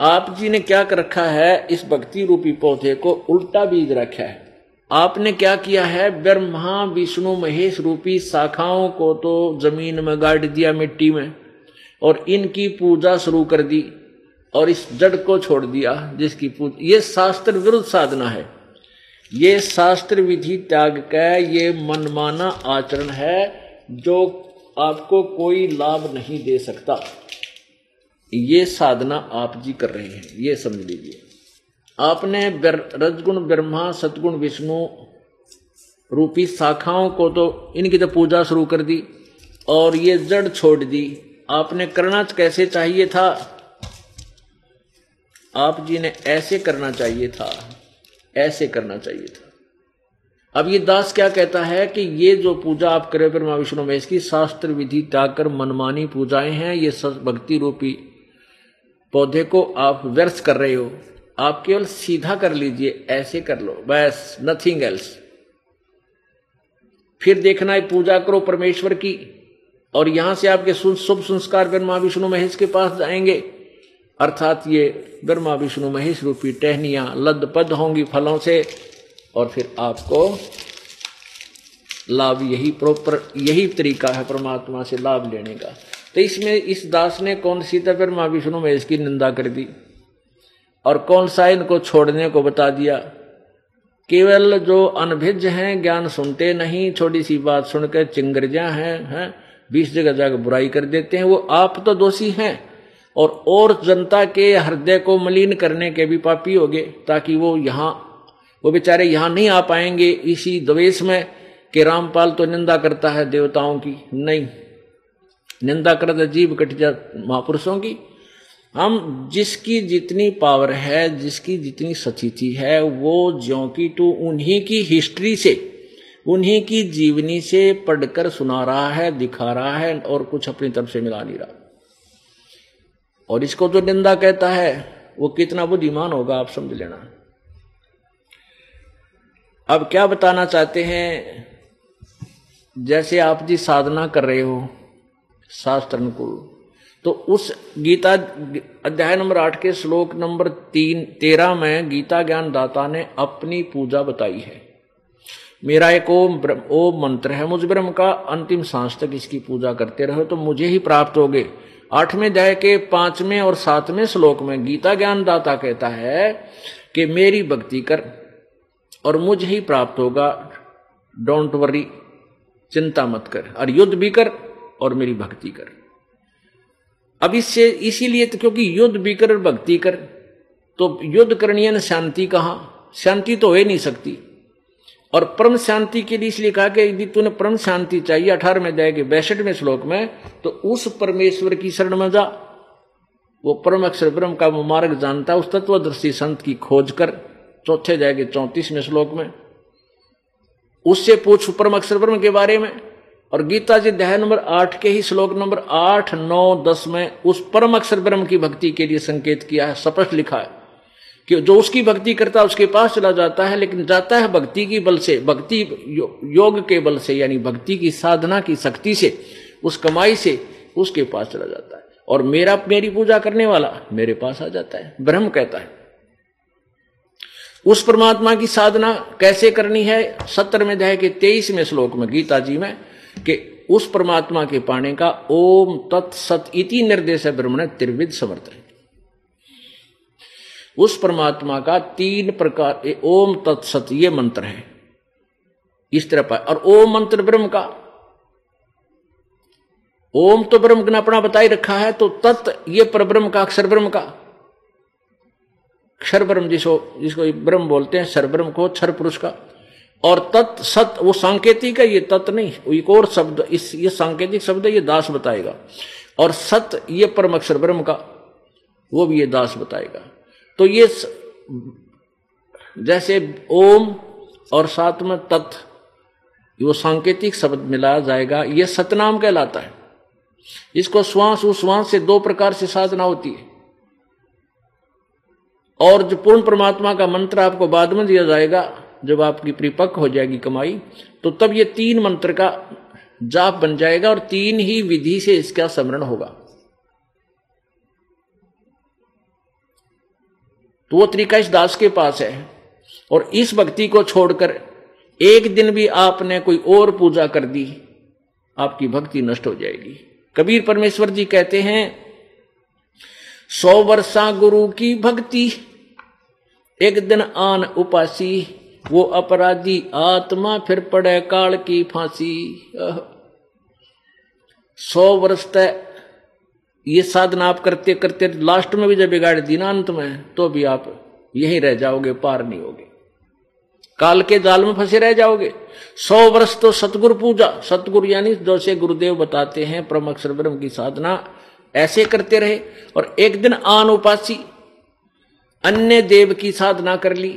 आप जी ने क्या कर रखा है? इस भक्ति रूपी पौधे को उल्टा बीज रखा है। आपने क्या किया है? ब्रह्मा, विष्णु, महेश रूपी शाखाओं को तो ज़मीन में गाड़ दिया मिट्टी में और इनकी पूजा शुरू कर दी और इस जड़ को छोड़ दिया जिसकी पूजा, ये शास्त्र विरुद्ध साधना है। ये शास्त्र विधि त्याग का ये मनमाना आचरण है जो आपको कोई लाभ नहीं दे सकता। ये साधना आप जी कर रहे हैं, ये समझ लीजिए। आपने रजगुण, ब्रह्मा, सतगुण, विष्णु रूपी शाखाओं को तो इनकी तो पूजा शुरू कर दी और ये जड़ छोड़ दी। आपने करना कैसे चाहिए था? आप जी ने ऐसे करना चाहिए था, ऐसे करना चाहिए था। अब ये दास क्या कहता है कि ये जो पूजा आप करें ब्रह्मा विष्णु महेश की शास्त्र विधि टाकर मनमानी पूजाएँ हैं, ये भक्ति रूपी पौधे को आप व्यर्थ कर रहे हो। आप केवल सीधा कर लीजिए, ऐसे कर लो, बस नथिंग एल्स फिर देखना है पूजा करो परमेश्वर की, और यहाँ से आपके शुभ संस्कार ब्रह्मा विष्णु महेश के पास जाएँगे। अर्थात ये ब्रह्मा विष्णु महेश रूपी टहनिया टहनियाँ, लदपद होंगी फलों से। और फिर आपको लाभ यही प्रॉपर, यही तरीका है परमात्मा से लाभ लेने का। तो इसमें इस दास ने कौन सी तो माँ विष्णु महेश की निंदा कर दी और कौन सा इनको छोड़ने को बता दिया? केवल जो अनभिज हैं, ज्ञान सुनते नहीं, छोटी सी बात सुनकर चिंगरजा हैं हैं, बीस जगह जाकर बुराई कर देते हैं, वो आप तो दोषी हैं। और और जनता के हृदय को मलिन करने के भी पापी हो गए ताकि वो यहाँ वो बेचारे यहाँ नहीं आ पाएँगे। इसी द्वेष में कि रामपाल तो निंदा करता है देवताओं की। नहीं। निंदा करता जीव कट जा महापुरुषों की। हम जिसकी जितनी पावर है, जिसकी जितनी सचिति है, वो ज्यो की टू उन्हीं की हिस्ट्री से, उन्हीं की जीवनी से पढ़कर सुना रहा है, दिखा रहा है और कुछ अपनी तरफ़ से मिला नहीं रहा। और इसको जो निंदा कहता है, वो कितना बुद्धिमान होगा आप समझ लेना। अब क्या बताना चाहते हैं? जैसे आप जी साधना कर रहे हो, शास्त्र अनुकूल तो उस गीता अध्याय नंबर आठ के श्लोक नंबर तीन, तेरह में गीता ज्ञान दाता ने अपनी पूजा बताई है। मेरा एक ओम ओम मंत्र है, मुझ ब्रह्म का अंतिम सांस तक इसकी पूजा करते रहो तो मुझे ही प्राप्त हो गए आठवें अध्याय के पाँचवें और सातवें श्लोक में गीता ज्ञान दाता कहता है कि मेरी भक्ति कर और मुझे ही प्राप्त होगा। डोंट वरी चिंता मत कर। और युद्ध भी कर और मेरी भक्ति कर। अब इससे, इसीलिए तो क्योंकि युद्ध भी कर भक्ति कर तो युद्ध करनी है ना शांति कहा? शांति तो हो नहीं सकती। और परम शांति के लिए इसलिए कहा कि यदि तूने परम शांति चाहिए, अठारह में जाएगी बैसठवें श्लोक में तो उस परमेश्वर की शरण में जा। वो परम अक्षर ब्रह्म का वो मार्ग जानता, उस तत्वदर्शी संत की खोज कर। चौथे जाएँगे चौंतीसवें श्लोक में। उससे पूछ परम अक्षर ब्रह्म के बारे में और गीता जी अध्याय नंबर आठ के ही श्लोक नंबर आठ नौ दस में उस परम अक्षर ब्रह्म की भक्ति के लिए संकेत किया है स्पष्ट लिखा है कि जो उसकी भक्ति करता है उसके पास चला जाता है लेकिन जाता है भक्ति की बल से भक्ति यो, योग के बल से यानी भक्ति की साधना की शक्ति से उस कमाई से उसके पास चला जाता है। और मेरा मेरी पूजा करने वाला मेरे पास आ जाता है ब्रह्म कहता है। उस परमात्मा की साधना कैसे करनी है? सत्र में अध्याय के तेईसवें श्लोक में गीता जी में कि उस परमात्मा के पाने का ओम तत्सत इति निर्देश है ब्रह्म त्रिविध समर्थ उस परमात्मा का तीन प्रकार ओम तत्सत ये मंत्र है। इस तरह पाए और ओम मंत्र ब्रह्म का। ओम तो ब्रह्म ने अपना बताई रखा है तो तत् ये पर ब्रह्म का अक्षर ब्रह्म का। क्षर ब्रह्म जिसको जिसको ब्रह्म बोलते हैं सर ब्रह्म को क्षर पुरुष का। और तत् सत वो सांकेतिक है ये तत् नहीं एक और शब्द इस ये सांकेतिक शब्द है ये दास बताएगा। और सत ये परम अक्षर ब्रह्म का वो भी ये दास बताएगा। तो ये स, जैसे ओम और साथ में तत् वो सांकेतिक शब्द मिलाया जाएगा ये सतनाम कहलाता है। इसको श्वास उश्वास से दो प्रकार से साधना होती है। और जो पूर्ण परमात्मा का मंत्र आपको बाद में दिया जाएगा, जब आपकी परिपक्व हो जाएगी कमाई तो तब ये तीन मंत्र का जाप बन जाएगा और तीन ही विधि से इसका स्मरण होगा। तो वो तरीका इस दास के पास है और इस भक्ति को छोड़कर एक दिन भी आपने कोई और पूजा कर दी, आपकी भक्ति नष्ट हो जाएगी। कबीर परमेश्वर जी कहते हैं, सौ वर्षा गुरु की भक्ति एक दिन आन उपासी, वो अपराधी आत्मा फिर पड़े काल की फांसी। सौ वर्ष तय, ये साधना आप करते करते लास्ट में भी जब बिगाड़ दी ना अंत में तो भी आप यहीं रह जाओगे, पार नहीं होगे। काल के जाल में फंसे रह जाओगे। सौ वर्ष तो सतगुरु पूजा, सतगुरु यानी जो से गुरुदेव बताते हैं, परम अक्षर ब्रह्म की साधना, ऐसे करते रहे। और एक दिन आन उपासी अन्य देव की साधना कर ली,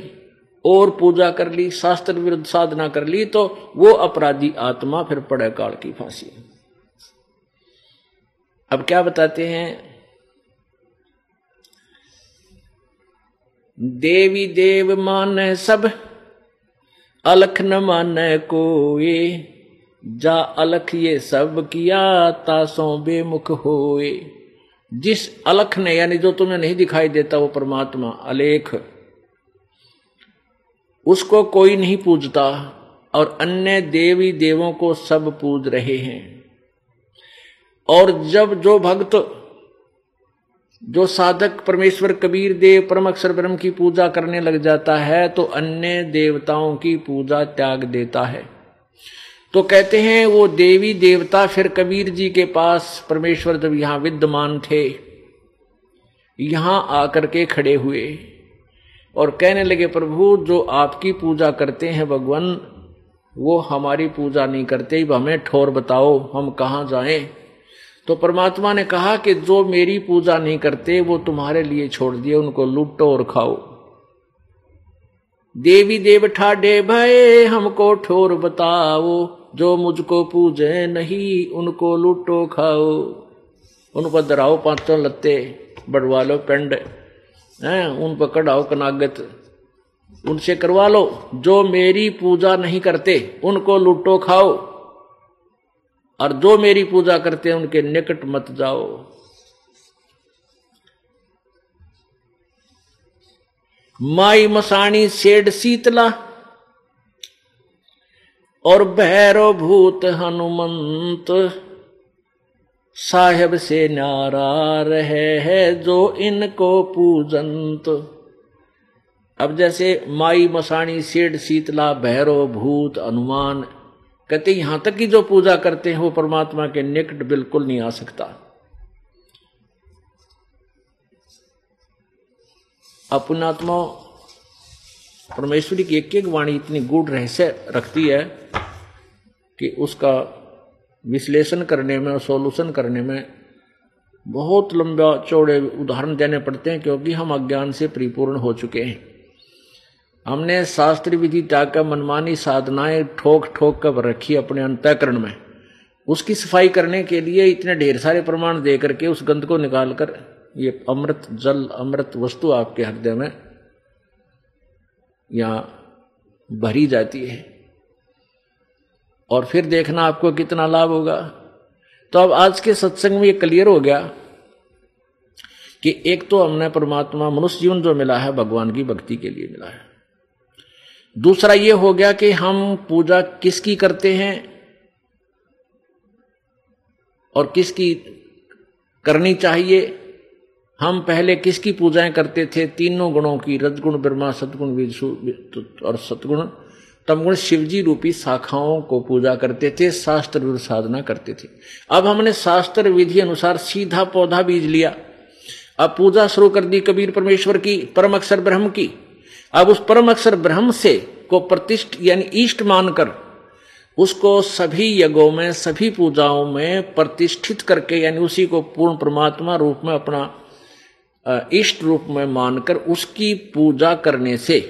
और पूजा कर ली, शास्त्र विरुद्ध साधना कर ली तो वो अपराधी आत्मा फिर पड़े काल की फांसी अब क्या बताते हैं? देवी देव मान सब, अलख न मान को ये जा अलख ये सब किया, तासों बेमुख होए। जिस अलख ने, यानी जो तुम्हें नहीं दिखाई देता वो परमात्मा, अलेख, उसको कोई नहीं पूजता और अन्य देवी देवों को सब पूज रहे हैं। और जब जो भक्त, जो साधक परमेश्वर कबीर देव परम अक्षर ब्रह्म की पूजा करने लग जाता है तो अन्य देवताओं की पूजा त्याग देता है। तो कहते हैं, वो देवी देवता फिर कबीर जी के पास परमेश्वर जब यहाँ विद्यमान थे, यहाँ आकर के खड़े हुए और कहने लगे, प्रभु, जो आपकी पूजा करते हैं भगवान, वो हमारी पूजा नहीं करते हमें ठोर बताओ, हम कहाँ जाएँ? तो परमात्मा ने कहा कि जो मेरी पूजा नहीं करते, वो तुम्हारे लिए छोड़ दिए, उनको लूटो और खाओ। देवी देव ठाडे भय, हमको ठोर बताओ जो मुझको पूजे नहीं, उनको लूटो खाओ। उन पर दराओ पाँचों लत्ते बढ़वा लो पेंड, हैं, उन पर कढ़ाओ कनागत। उनसे करवा लो, जो मेरी पूजा नहीं करते, उनको लूटो खाओ। और जो मेरी पूजा करते हैं, उनके निकट मत जाओ। माई मसाणी सेड शीतला और भैरव भूत हनुमंत साहेब से नारा रहे है जो इनको पूजंत। अब जैसे माई मसाणी, सेठ शीतला, भैरव भूत, हनुमान, कहते यहाँ तक की जो पूजा करते हैं, वो परमात्मा के निकट बिल्कुल नहीं आ सकता। अपनात्मा, परमेश्वरी की एक एक वाणी इतनी गूढ़ रहस्य रखती है कि उसका विश्लेषण करने में और सॉल्यूशन करने में बहुत लंबा चौड़े उदाहरण देने पड़ते हैं क्योंकि हम अज्ञान से परिपूर्ण हो चुके हैं। हमने शास्त्र विधि कर मनमानी साधनाएँ ठोक ठोक कर रखी अपने अंतकरण में। उसकी सफ़ाई करने के लिए इतने ढेर सारे प्रमाण दे करके उस गंध को निकालकर ये अमृत जल, अमृत वस्तु आपके हृदय में या भरी जाती है। और फिर देखना आपको कितना लाभ होगा। तो अब आज के सत्संग में ये क्लियर हो गया कि एक तो हमने परमात्मा, मनुष्य जीवन जो मिला है, भगवान की भक्ति के लिए मिला है। दूसरा ये हो गया कि हम पूजा किसकी करते हैं और किसकी करनी चाहिए, हम पहले किसकी पूजाएँ करते थे? तीनों गुणों की, रजगुण, ब्रह्मा, सदगुण और सतगुण तमगुण शिवजी रूपी शाखाओं को पूजा करते थे, शास्त्र साधना करते थे। अब हमने शास्त्र विधि अनुसार सीधा पौधा बीज लिया। अब पूजा शुरू कर दी कबीर परमेश्वर की, परम अक्षर ब्रह्म की। अब उस परम अक्षर ब्रह्म से को प्रतिष्ठ यानी ईष्ट मानकर उसको सभी यज्ञों में, सभी पूजाओं में प्रतिष्ठित करके यानी उसी को पूर्ण परमात्मा रूप में अपना इष्ट रूप में मानकर उसकी पूजा करने से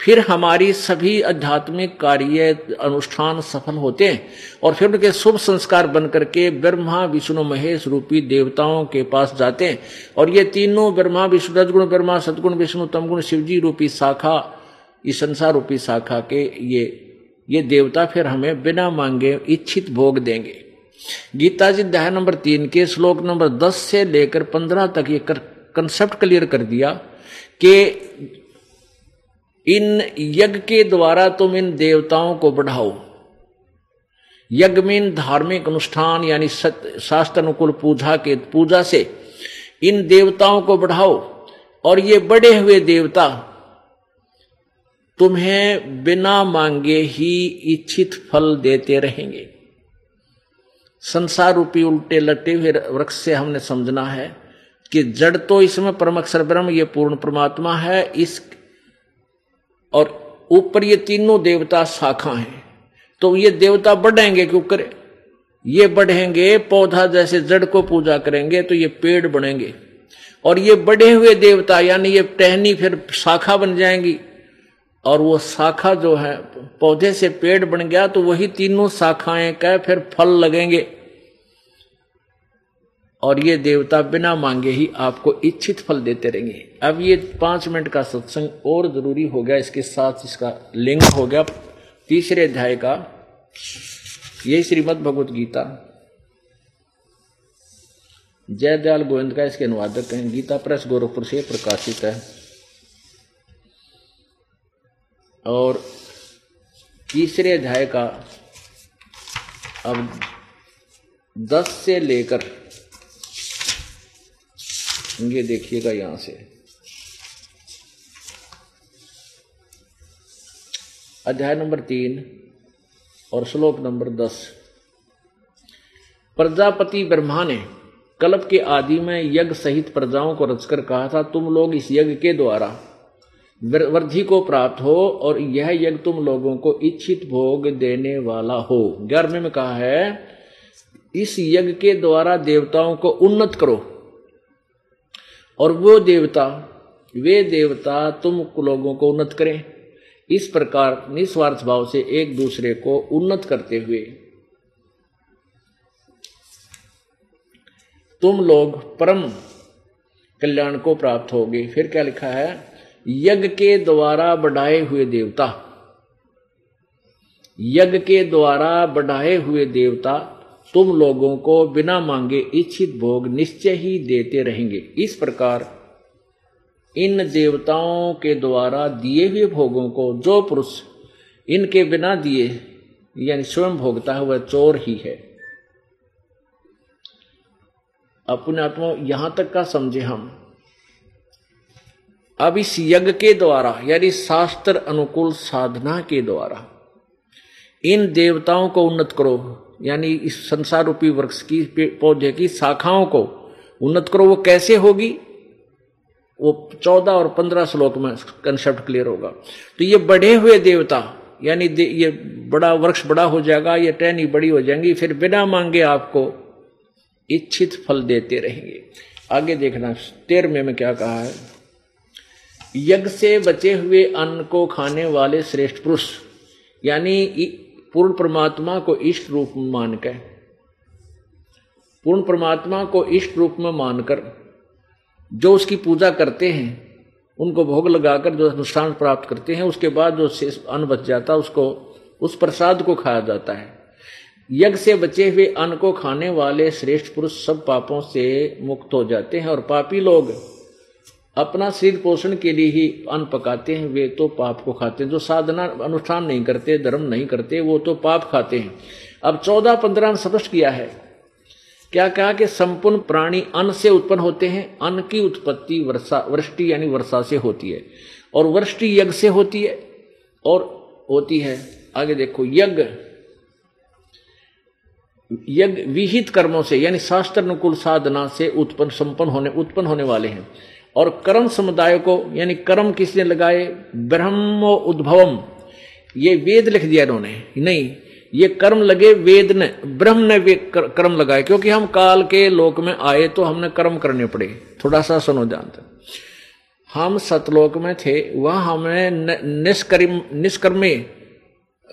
फिर हमारी सभी आध्यात्मिक कार्य, अनुष्ठान सफल होते हैं। और फिर उनके शुभ संस्कार बन करके ब्रह्मा, विष्णु, महेश रूपी देवताओं के पास जाते हैं। और ये तीनों ब्रह्मा, विष्णु रजगुण ब्रह्मा, सदगुण, विष्णु, तमगुण, शिवजी रूपी शाखा, इस संसार रूपी शाखा के ये ये देवता फिर हमें बिना मांगे इच्छित भोग देंगे। गीता जी अध्याय नंबर तीन के श्लोक नंबर दस से लेकर पंद्रह तक ये कंसेप्ट क्लियर कर दिया कि इन यज्ञ के द्वारा तुम इन देवताओं को बढ़ाओ। यज्ञ में इन धार्मिक अनुष्ठान यानी शास्त्र अनुकूल पूजा के, पूजा से इन देवताओं को बढ़ाओ और ये बड़े हुए देवता तुम्हें बिना मांगे ही इच्छित फल देते रहेंगे। संसार रूपी उल्टे लटे हुए वृक्ष से हमने समझना है कि जड़ तो इसमें परम अक्षर ब्रह्म ये पूर्ण परमात्मा है, इस और ऊपर ये तीनों देवता शाखा हैं। तो ये देवता बढ़ेंगे क्यों करे? ये बढ़ेंगे, पौधा जैसे जड़ को पूजा करेंगे तो ये पेड़ बनेंगे। और ये बढ़े हुए देवता, यानी ये टहनी फिर शाखा बन जाएँगी। और वो शाखा जो है, पौधे से पेड़ बन गया तो वही तीनों शाखाएँ का फिर फल लगेंगे। और ये देवता बिना मांगे ही आपको इच्छित फल देते रहेंगे। अब ये पाँच मिनट का सत्संग और ज़रूरी हो गया। इसके साथ इसका लिंक हो गया। तीसरे अध्याय का, ये श्रीमद भगवत गीता। जय दयाल गोविंद का इसके अनुवादक हैं। गीता प्रेस गोरखपुर से प्रकाशित है। और तीसरे अध्याय का, अब दस से लेकर ये देखिएगा यहाँ से। अध्याय नंबर तीन और श्लोक नंबर दस। प्रजापति ब्रह्मा ने कल्प के आदि में यज्ञ सहित प्रजाओं को रचकर कहा था, तुम लोग इस यज्ञ के द्वारा वृद्धि को प्राप्त हो और यह यज्ञ तुम लोगों को इच्छित भोग देने वाला हो। ग्यारहवें में कहा है, इस यज्ञ के द्वारा देवताओं को उन्नत करो। और वो देवता, वे देवता तुम लोगों को उन्नत करें। इस प्रकार निस्वार्थ भाव से एक दूसरे को उन्नत करते हुए। तुम लोग परम कल्याण को प्राप्त होगे। फिर क्या लिखा है? यज्ञ के द्वारा बढ़ाए हुए देवता। यज्ञ के द्वारा बढ़ाए हुए देवता तुम लोगों को बिना मांगे इच्छित भोग निश्चय ही देते रहेंगे। इस प्रकार इन देवताओं के द्वारा दिए हुए भोगों को जो पुरुष इनके बिना दिए, यानी स्वयं भोगता है, वह चोर ही है। अपने आत्मा यहाँ तक का समझे हम। अब इस यज्ञ के द्वारा, यानी शास्त्र अनुकूल साधना के द्वारा, इन देवताओं को उन्नत करो। यानी इस संसार रूपी वृक्ष की पौधे की शाखाओं को उन्नत करो। वो कैसे होगी? वो चौदह और पंद्रह श्लोक में कंसेप्ट क्लियर होगा। तो ये बढ़े हुए देवता यानी दे, ये बड़ा वृक्ष बड़ा हो जाएगा ये टहनी बड़ी हो जाएँगी फिर बिना मांगे आपको इच्छित फल देते रहेंगे। आगे देखना तेरहवें में क्या कहा है? यज्ञ से बचे हुए अन्न को खाने वाले श्रेष्ठ पुरुष यानी पूर्ण परमात्मा को इष्ट रूप में मानकर, पूर्ण परमात्मा को इष्ट रूप में मानकर, जो उसकी पूजा करते हैं, उनको भोग लगाकर जो अनुष्ठान प्राप्त करते हैं, उसके बाद जो शेष अन्न बच जाता है, उसको, उस प्रसाद को खाया जाता है। यज्ञ से बचे हुए अन्न को खाने वाले श्रेष्ठ पुरुष सब पापों से मुक्त हो जाते हैं और पापी लोग अपना शरीर पोषण के लिए ही अन्न पकाते हैं, वे तो पाप को खाते हैं। जो साधना अनुष्ठान नहीं करते, धर्म नहीं करते, वो तो पाप खाते हैं। अब चौदह पंद्रह स्पष्ट किया है, क्या कहा कि संपूर्ण प्राणी अन्न से उत्पन्न होते हैं? अन्न की उत्पत्ति वर्षा, वृष्टि यानी वर्षा से होती है, और वृष्टि यज्ञ से होती है, और होती है, आगे देखो, यज्ञ यज्ञ विहित कर्मों से, यानी शास्त्र अनुकूल साधना से उत्पन्न, संपन्न होने, उत्पन्न होने वाले हैं। और कर्म समुदाय को, यानी कर्म किसने लगाए? ब्रह्म उद्भवम। ये वेद लिख दिया इन्होंने। नहीं, ये कर्म लगे वेद ने, ब्रह्म ने कर्म लगाए। क्योंकि हम काल के लोक में आए तो हमने कर्म करने पड़े। थोड़ा सा सुनो जानते हम सतलोक में थे, वह हमें निष्कर्म, निष्कर्मे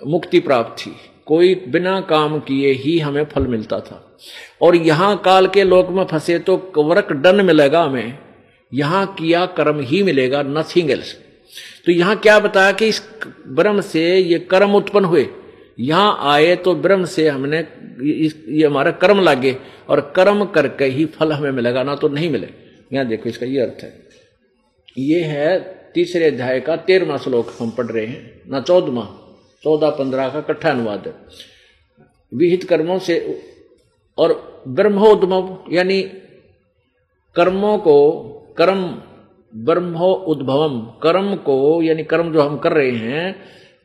मुक्ति प्राप्त थी। कोई बिना काम किए ही हमें फल मिलता था। और यहाँ काल के लोक में फंसे तो वर्क डन मिलेगा हमें। यहाँ किया कर्म ही मिलेगा नथिंग एल्स तो यहाँ क्या बताया कि इस ब्रह्म से ये कर्म उत्पन्न हुए। यहाँ आए तो ब्रह्म से हमने ये हमारा कर्म लागे और कर्म करके ही फल हमें मिलेगा, ना तो नहीं मिले। यहाँ देखो इसका ये अर्थ है। ये है तीसरे अध्याय का तेरहवा श्लोक हम पढ़ रहे हैं, ना चौदमा चौदह पंद्रह का कट्ठा अनुवाद है। विहित कर्मों से और ब्रह्मोद्भव, यानी कर्मों को कर्म, ब्रह्मो उद्भवम। कर्म को, यानी कर्म जो हम कर रहे हैं,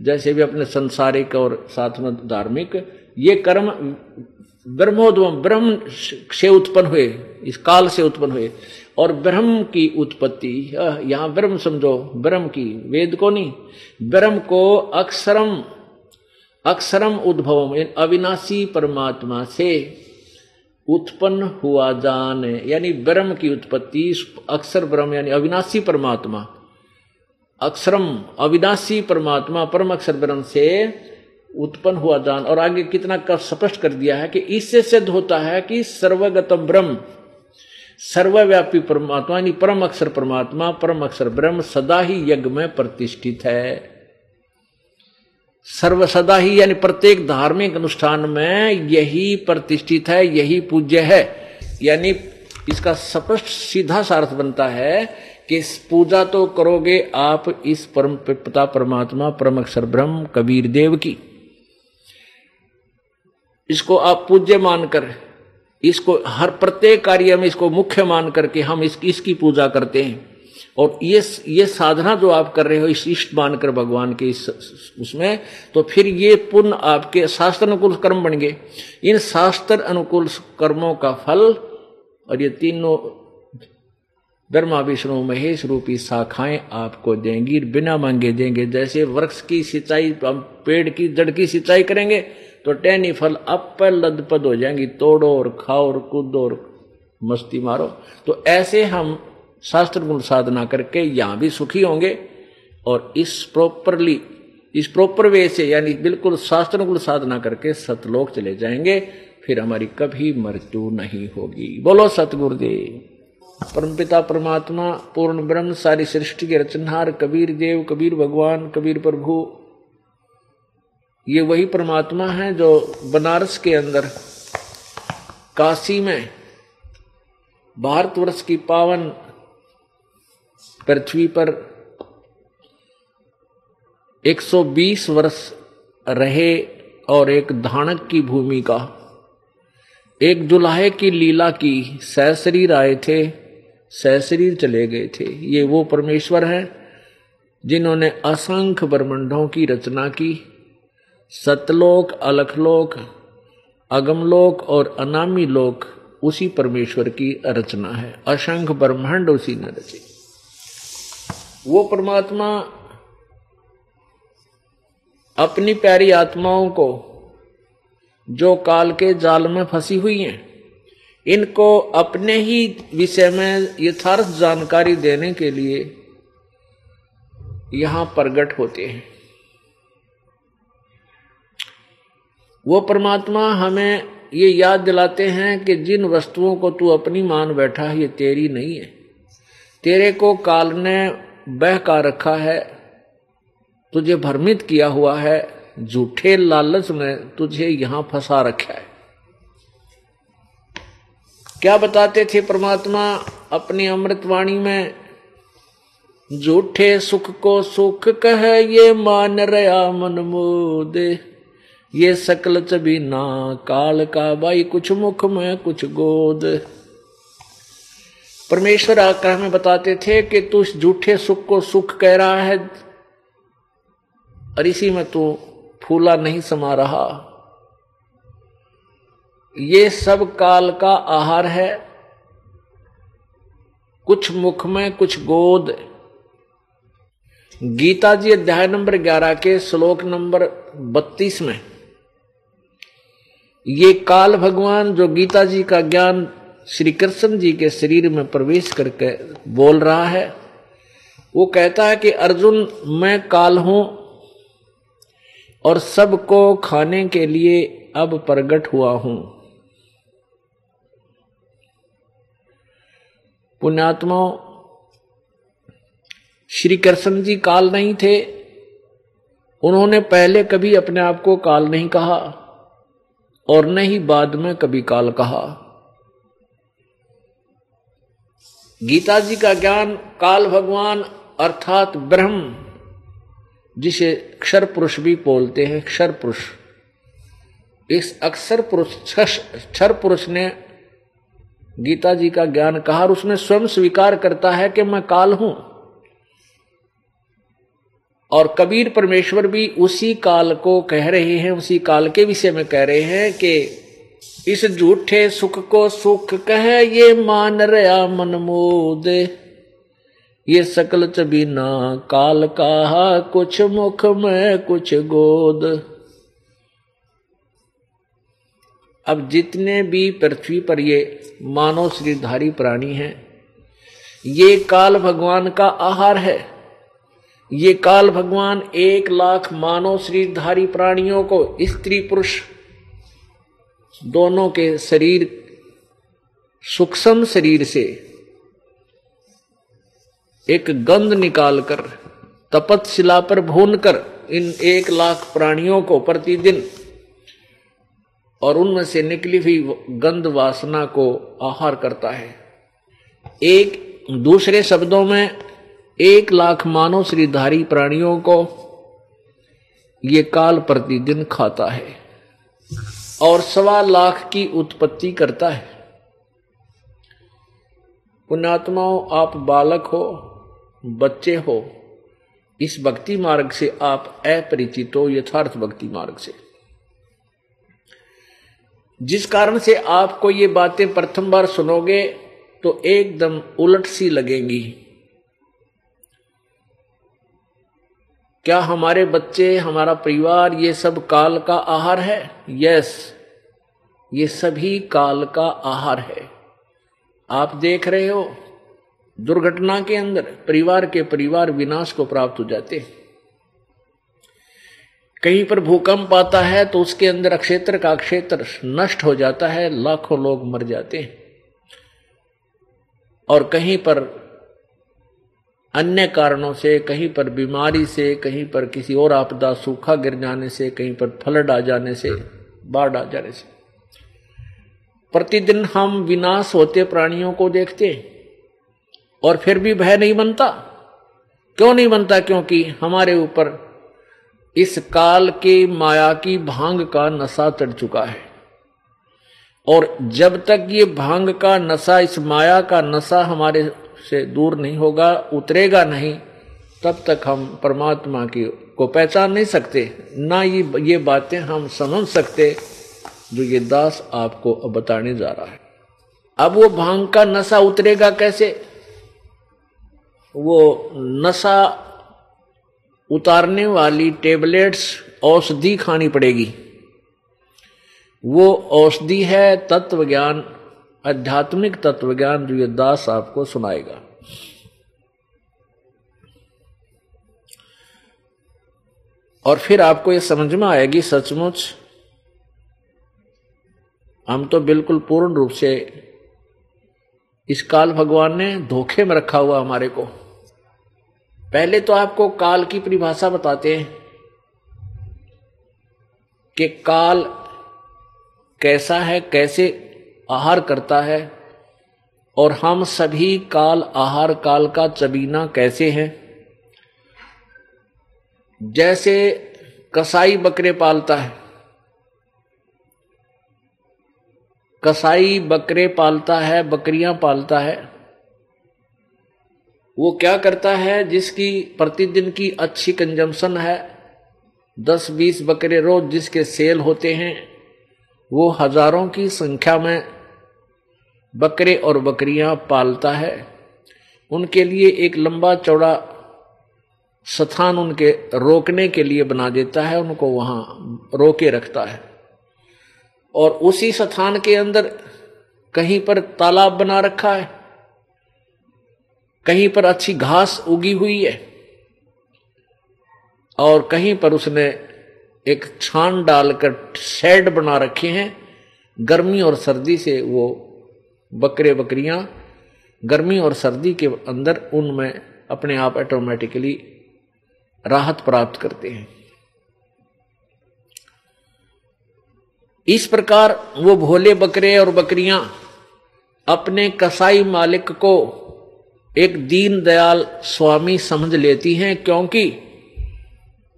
जैसे भी अपने संसारिक और साथ में धार्मिक, ये कर्म ब्रह्मोद्भव ब्रह्म से उत्पन्न हुए, इस काल से उत्पन्न हुए। और ब्रह्म की उत्पत्ति, यहाँ ब्रह्म समझो, ब्रह्म की वेद को नहीं, ब्रह्म को अक्षरम अक्षरम उद्भवम अविनाशी परमात्मा से उत्पन्न हुआ जान, यानी ब्रह्म की उत्पत्ति अक्षर ब्रह्म यानी अविनाशी परमात्मा, अक्षरम, अविनाशी परमात्मा, परम अक्षर ब्रह्म से उत्पन्न हुआ जान। और आगे कितना कर स्पष्ट कर दिया है कि इससे सिद्ध होता है कि सर्वगतम ब्रह्म, सर्वव्यापी परमात्मा, यानी परम अक्षर परमात्मा, परम अक्षर ब्रह्म सदा ही यज्ञ में प्रतिष्ठित है। सर्व सदा ही यानी प्रत्येक धार्मिक अनुष्ठान में यही प्रतिष्ठित है यही पूज्य है। यानी इसका स्पष्ट सीधा सार्थ बनता है कि पूजा तो करोगे आप इस परम पिता परमात्मा परम अक्षर ब्रह्म कबीर देव की। इसको आप पूज्य मानकर इसको हर प्रत्येक कार्य में इसको मुख्य मान करके हम इस, इसकी पूजा करते हैं। और ये ये साधना जो आप कर रहे हो, इस इष्ट मानकर भगवान के इस, उसमें तो फिर ये पुण्य आपके शास्त्र अनुकूल कर्म बन गए। इन शास्त्र अनुकूल कर्मों का फल, और ये तीनों ब्रह्मा विष्णु महेश रूपी शाखाएँ आपको देंगी बिना मांगे देंगे। जैसे वृक्ष की सिंचाई पेड़ की, जड़ की सिंचाई करेंगे तो टहनी फल अप लदपद हो जाएँगी। तोड़ो और खाओ और कूदो और मस्ती मारो। तो ऐसे हम शास्त्र गुण साधना करके यहाँ भी सुखी होंगे और इस प्रॉपरली इस प्रॉपर वे से, यानी बिल्कुल शास्त्र गुण साधना करके सतलोक चले जाएँगे, फिर हमारी कभी मृत्यु नहीं होगी। बोलो सतगुरुदेव। परमपिता, परमात्मा, पूर्ण ब्रह्म, सारी सृष्टि के रचनहार, कबीर देव, कबीर भगवान, कबीर प्रभु, ये वही परमात्मा है जो बनारस के अंदर, काशी में भारतवर्ष की पावन पृथ्वी पर 120 वर्ष रहे और एक धानक की भूमि का, एक दुल्हे की लीला की सहशरीर आए थे सहशरीर चले गए थे। ये वो परमेश्वर हैं जिन्होंने असंख्य ब्रह्मंडों की रचना की। सतलोक, अलखलोक, अगमलोक और अनामी लोक उसी परमेश्वर की रचना है। असंख्य ब्रह्मांड उसी ने रचे। वो परमात्मा अपनी प्यारी आत्माओं को, जो काल के जाल में फंसी हुई हैं, इनको अपने ही विषय में यथार्थ जानकारी देने के लिए यहाँ प्रगट होते हैं। वो परमात्मा हमें ये याद दिलाते हैं कि जिन वस्तुओं को तू अपनी मान बैठा ये तेरी नहीं है। तेरे को काल ने बहका रखा है, तुझे भ्रमित किया हुआ है, झूठे लालच में तुझे यहाँ फंसा रखा है। क्या बताते थे परमात्मा अपनी अमृतवाणी में? झूठे सुख को सुख कह ये मान रया मनमोद ये सकल चबी ना काल का भाई कुछ मुख में कुछ गोद। परमेश्वर आकर हमें बताते थे कि तू इस झूठे सुख को सुख कह रहा है, और इसी में तू फूला नहीं समा रहा। ये सब काल का आहार है। कुछ मुख में कुछ गोद। गीता जी अध्याय नंबर 11 के श्लोक नंबर 32 में, ये काल भगवान जो गीता जी का ज्ञान श्री कृष्ण जी के शरीर में प्रवेश करके बोल रहा है, वो कहता है कि, अर्जुन, मैं काल हूँ और सबको खाने के लिए अब प्रकट हुआ हूँ। पुण्यात्मा श्री कृष्ण जी काल नहीं थे। उन्होंने पहले कभी अपने आप को काल नहीं कहा और न ही बाद में कभी काल कहा। गीता जी का ज्ञान काल भगवान अर्थात ब्रह्म, जिसे क्षर पुरुष भी बोलते हैं, क्षर पुरुष। इस अक्षर पुरुष क्षर पुरुष ने गीता जी का ज्ञान कहा और उसने स्वयं स्वीकार करता है कि मैं काल हूँ। और कबीर परमेश्वर भी उसी काल को कह रहे हैं, उसी काल के विषय में कह रहे हैं कि इस झूठे सुख को सुख कह, ये मान रहा मनमोद ये सकल चबीना काल का कुछ मुख में कुछ गोद। अब जितने भी पृथ्वी पर ये मानव श्रीधारी प्राणी हैं, ये काल भगवान का आहार है। ये काल भगवान एक लाख मानव श्रीधारी प्राणियों को स्त्री पुरुष दोनों के शरीर, सूक्ष्म शरीर से एक गंध निकालकर तपत शिला पर भून कर इन एक लाख प्राणियों को प्रतिदिन और उनमें से निकली हुई गंध वासना को आहार करता है। एक, दूसरे शब्दों में, एक लाख मानव श्रीधारी प्राणियों को ये काल प्रतिदिन खाता है। और सवा लाख की उत्पत्ति करता है। पुण्यात्माओं, आप बालक हो, बच्चे हो, इस भक्ति मार्ग से आप अपरिचित हो, यथार्थ भक्ति मार्ग से। जिस कारण से आपको ये बातें प्रथम बार सुनोगे तो एकदम उलट सी लगेंगी। क्या हमारे बच्चे, हमारा परिवार ये सब काल का आहार है? यस ये सभी काल का आहार है। आप देख रहे हो, दुर्घटना के अंदर, परिवार के परिवार विनाश को प्राप्त हो जाते कहीं पर भूकंप आता है तो उसके अंदर क्षेत्र का क्षेत्र नष्ट हो जाता है, लाखों लोग मर जाते हैं। और कहीं पर अन्य कारणों से, कहीं पर बीमारी से, कहीं पर किसी और आपदा, सूखा गिर जाने से, कहीं पर फ्लड आ जाने से, बाढ़ आ जाने से। प्रतिदिन हम विनाश होते प्राणियों को देखते और फिर भी भय नहीं बनता। क्यों नहीं बनता? क्योंकि हमारे ऊपर इस काल के माया की भाँग का नशा चढ़ चुका है। और जब तक ये भाँग का नशा, इस माया का नशा हमारे से दूर नहीं होगा, उतरेगा नहीं, तब तक हम परमात्मा की को पहचान नहीं सकते, ना ये ये बातें हम समझ सकते जो ये दास आपको अब बताने जा रहा है। अब वो भाँग का नशा उतरेगा कैसे? वो नशा उतारने वाली टेबलेट्स औषधि खानी पड़ेगी। वो औषधि है तत्व ज्ञान आध्यात्मिक तत्व ज्ञान जो ये दास आपको सुनाएगा। और फिर आपको ये समझ में आएगी सचमुच, हम तो बिल्कुल पूर्ण रूप से इस काल भगवान ने धोखे में रखा हुआ हमारे को। पहले तो आपको काल की परिभाषा बताते हैं कि काल कैसा है, कैसे आहार करता है। और हम सभी काल, आहार काल का चबीना कैसे हैं? जैसे कसाई बकरे पालता है। कसाई बकरे पालता है, बकरियाँ पालता है। वो क्या करता है, जिसकी प्रतिदिन की अच्छी कंजम्पशन है। दस बीस बकरे रोज जिसके सेल होते हैं, वो हज़ारों की संख्या में बकरे और बकरियाँ पालता है। उनके लिए एक लंबा चौड़ा स्थान उनके रोकने के लिए बना देता है, उनको वहाँ रोके रखता है। और उसी स्थान के अंदर कहीं पर तालाब बना रखा है। कहीं पर अच्छी घास उगी हुई है। और कहीं पर उसने एक छान डालकर शेड बना रखे हैं। गर्मी और सर्दी से वो बकरे बकरियाँ गर्मी और सर्दी के अंदर उनमें अपने आप ऑटोमेटिकली राहत प्राप्त करते हैं। इस प्रकार वो भोले बकरे और बकरियाँ अपने कसाई मालिक को एक दीन दयाल स्वामी समझ लेती हैं क्योंकि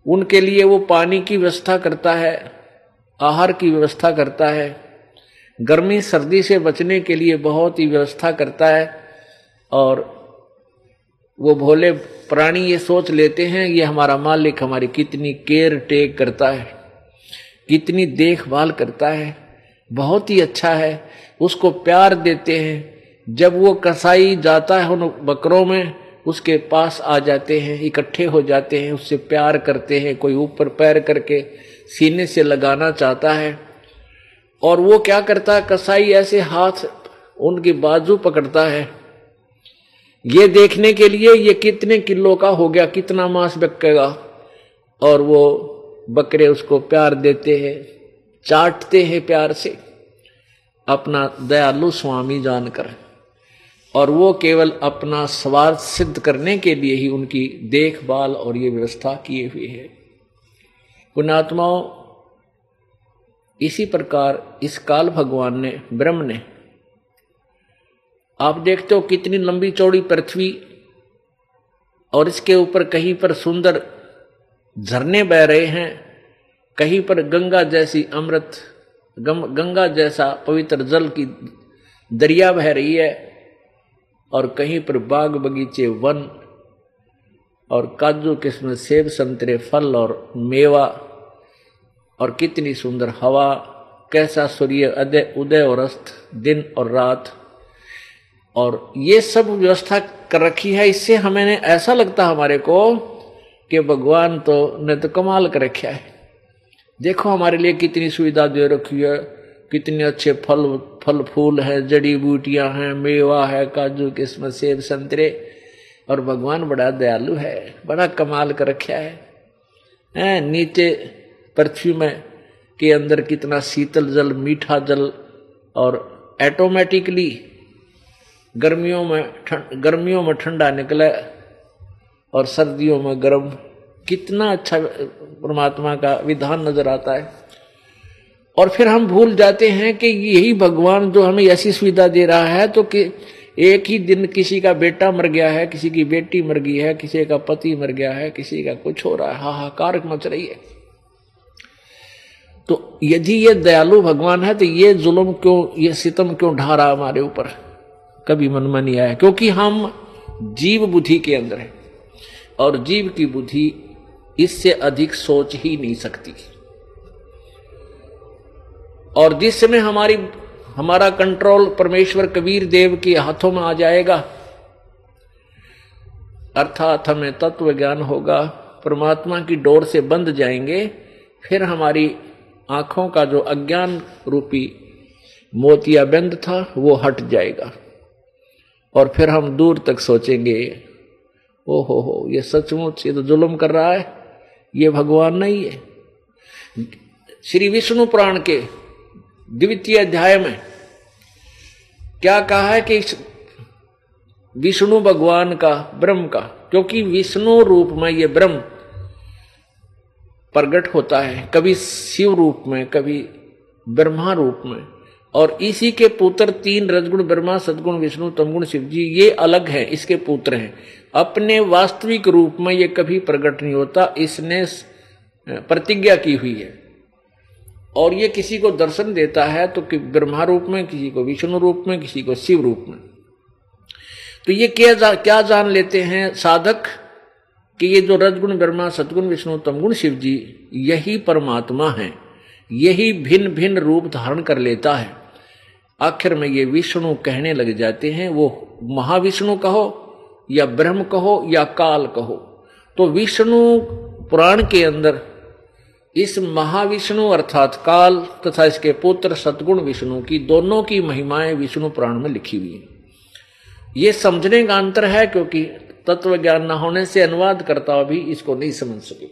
उनके लिए वो पानी की व्यवस्था करता है, आहार की व्यवस्था करता है गर्मी सर्दी से बचने के लिए बहुत ही व्यवस्था करता है और वो भोले प्राणी ये सोच लेते हैं, ये हमारा मालिक हमारी कितनी केयर टेक करता है, कितनी देखभाल करता है, बहुत ही अच्छा है, उसको प्यार देते हैं। जब वो कसाई जाता है उन बकरों में, उसके पास आ जाते हैं, इकट्ठे हो जाते हैं, उससे प्यार करते हैं, कोई ऊपर पैर करके सीने से लगाना चाहता है। और वो क्या करता है? कसाई ऐसे हाथ उनकी बाजू पकड़ता है। ये देखने के लिए ये कितने किलो का हो गया, कितना मांस बिकेगा और वो बकरे उसको प्यार देते हैं, चाटते हैं प्यार से। अपना दयालु स्वामी जानकर। और वो केवल अपना स्वार्थ सिद्ध करने के लिए ही उनकी देखभाल और ये व्यवस्था किए हुए है। पुणात्माओं इसी प्रकार इस काल भगवान ने, ब्रह्म ने, आप देखते हो कितनी लंबी चौड़ी पृथ्वी और इसके ऊपर कहीं पर सुंदर झरने बह रहे हैं, कहीं पर गंगा जैसी अमृत गंगा जैसा पवित्र जल की दरिया बह रही है और कहीं पर बाग बगीचे, वन और काजू किस्म, सेब संतरे, फल और मेवा और कितनी सुंदर हवा, कैसा सूर्य अदय, उदय और अस्त, दिन और रात। और ये सब व्यवस्था कर रखी है, इससे हमें ऐसा लगता हमारे को कि भगवान तो ने तो कमाल कर रखा है। देखो हमारे लिए कितनी सुविधा दे रखी है, कितने अच्छे फल फल फूल है, जड़ी बूटियाँ हैं, मेवा है, काजू किस्म सेब, संतरे। और भगवान बड़ा दयालु है, बड़ा कमाल कर रखा है, नीचे पृथ्वी में के अंदर कितना शीतल जल, मीठा जल और ऐटोमेटिकली गर्मियों में गर्मियों में ठंडा निकले और सर्दियों में गर्म। कितना अच्छा परमात्मा का विधान नज़र आता है। और फिर हम भूल जाते हैं कि यही भगवान जो हमें ऐसी सुविधा दे रहा है तो कि एक ही दिन किसी का बेटा मर गया है, किसी की बेटी मर गई है, किसी का पति मर गया है, किसी का कुछ हो रहा है, हाहाकार मच रही है। तो यदि ये दयालु भगवान है तो ये जुल्म क्यों, ये सितम क्यों ढा रहा हमारे ऊपर? कभी मन में नहीं आया, क्योंकि हम जीव बुद्धि के अंदर है, और जीव की बुद्धि इससे अधिक सोच ही नहीं सकती। और जिस समय हमारी, हमारा कंट्रोल परमेश्वर कबीर देव के हाथों में आ जाएगा, अर्थात हमें तत्व ज्ञान होगा, परमात्मा की डोर से बंद जाएँगे, फिर हमारी आँखों का जो अज्ञान रूपी मोतिया बंद था, वो हट जाएगा। और फिर हम दूर तक सोचेंगे ओ हो हो, ये सचमुच, ये तो जुल्म कर रहा है, ये भगवान नहीं है। श्री विष्णु पुराण के द्वितीय अध्याय में क्या कहा है कि विष्णु भगवान का, ब्रह्म का, क्योंकि विष्णु रूप में ये ब्रह्म प्रकट होता है कभी शिव रूप में कभी ब्रह्मा रूप में। और इसी के पुत्र तीन रजगुण ब्रह्मा सदगुण विष्णु तमगुण शिव जी ये अलग है इसके पुत्र हैं। अपने वास्तविक रूप में ये कभी प्रकट नहीं होता इसने प्रतिज्ञा की हुई है। और ये किसी को दर्शन देता है तो कि ब्रह्मा रूप में किसी को विष्णु रूप में किसी को शिव रूप में। तो ये क्या जा, क्या जान लेते हैं साधक? कि ये जो रजगुण ब्रह्मा, सतगुण विष्णु, तमगुण शिव जी यही परमात्मा है। यही भिन्न भिन्न रूप धारण कर लेता है। आखिर में ये विष्णु कहने लग जाते हैं, वो महाविष्णु कहो, या ब्रह्म कहो, या काल कहो। तो विष्णु पुराण के अंदर इस महाविष्णु अर्थात काल तथा इसके पुत्र सतगुण विष्णु की दोनों की महिमाएँ विष्णु पुराण में लिखी हुई है। ये समझने का अंतर है, क्योंकि तत्व ज्ञान न होने से अनुवाद करता भी इसको नहीं समझ सके।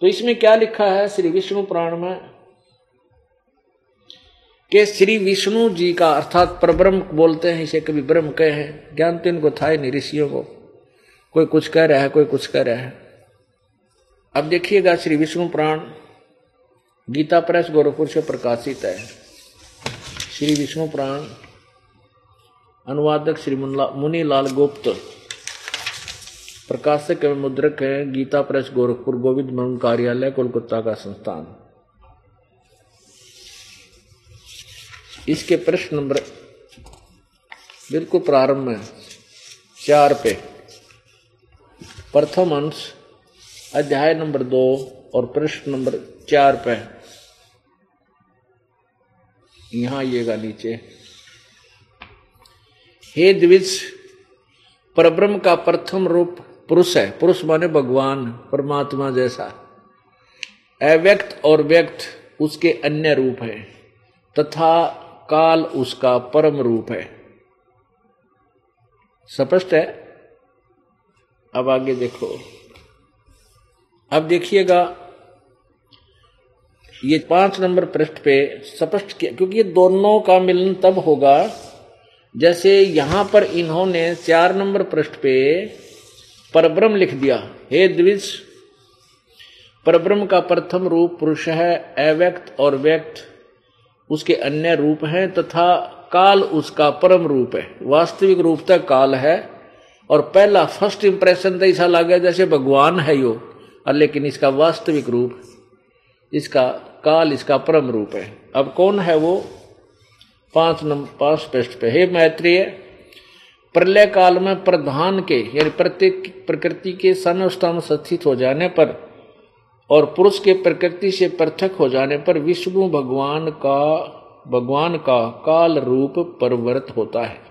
तो इसमें क्या लिखा है? श्री विष्णु पुराण में कि श्री विष्णु जी का अर्थात परब्रह्म बोलते हैं, इसे कभी ब्रह्म कहे हैं। ज्ञान तो इनको था नहीं, ऋषियों को। कोई कुछ कह रहा है, कोई कुछ कह रहा है। अब देखिएगा श्री विष्णु पुराण, गीता प्रेस गोरखपुर से प्रकाशित है। श्री विष्णु पुराण अनुवादक श्री मुनीलाल गुप्त। प्रकाशक एवं मुद्रक है गीता प्रेस, गोरखपुर, गोविंद मन कार्यालय, कोलकाता का संस्थान। इसके प्रश्न नंबर बिल्कुल प्रारंभ में चार पे। प्रथम अंश, अध्याय नंबर दो और प्रश्न नंबर चार पे। यहाँ आइएगा नीचे। हे द्विज, परब्रह्म का प्रथम रूप पुरुष है। पुरुष माने भगवान, परमात्मा जैसा। अव्यक्त और व्यक्त उसके अन्य रूप है, तथा काल उसका परम रूप है। स्पष्ट है? अब आगे देखो। अब देखिएगा, ये पाँच नंबर पृष्ठ पे स्पष्ट किया, क्योंकि ये दोनों का मिलन तब होगा जैसे यहाँ पर इन्होंने चार नंबर पृष्ठ पे परब्रह्म लिख दिया, हे द्विज, परब्रह्म का प्रथम रूप पुरुष है, अव्यक्त और व्यक्त। उसके अन्य रूप हैं तथा काल उसका परम रूप है। वास्तविक रूप तक काल है और पहला फ़र्स्ट इंप्रेशन तो ऐसा लगा जैसे भगवान है यो, और लेकिन इसका वास्तविक रूप, इसका काल इसका परम रूप है। अब कौन है वो? पाँच नंबर पाँच पृष्ठ पे। हे मैत्रीय, प्रलय काल में प्रधान के, यानी प्रत्येक प्रकृति के सनवस्था स्थित हो जाने पर और पुरुष के प्रकृति से पृथक हो जाने पर विष्णु भगवान का भगवान का काल रूप परवर्त होता है।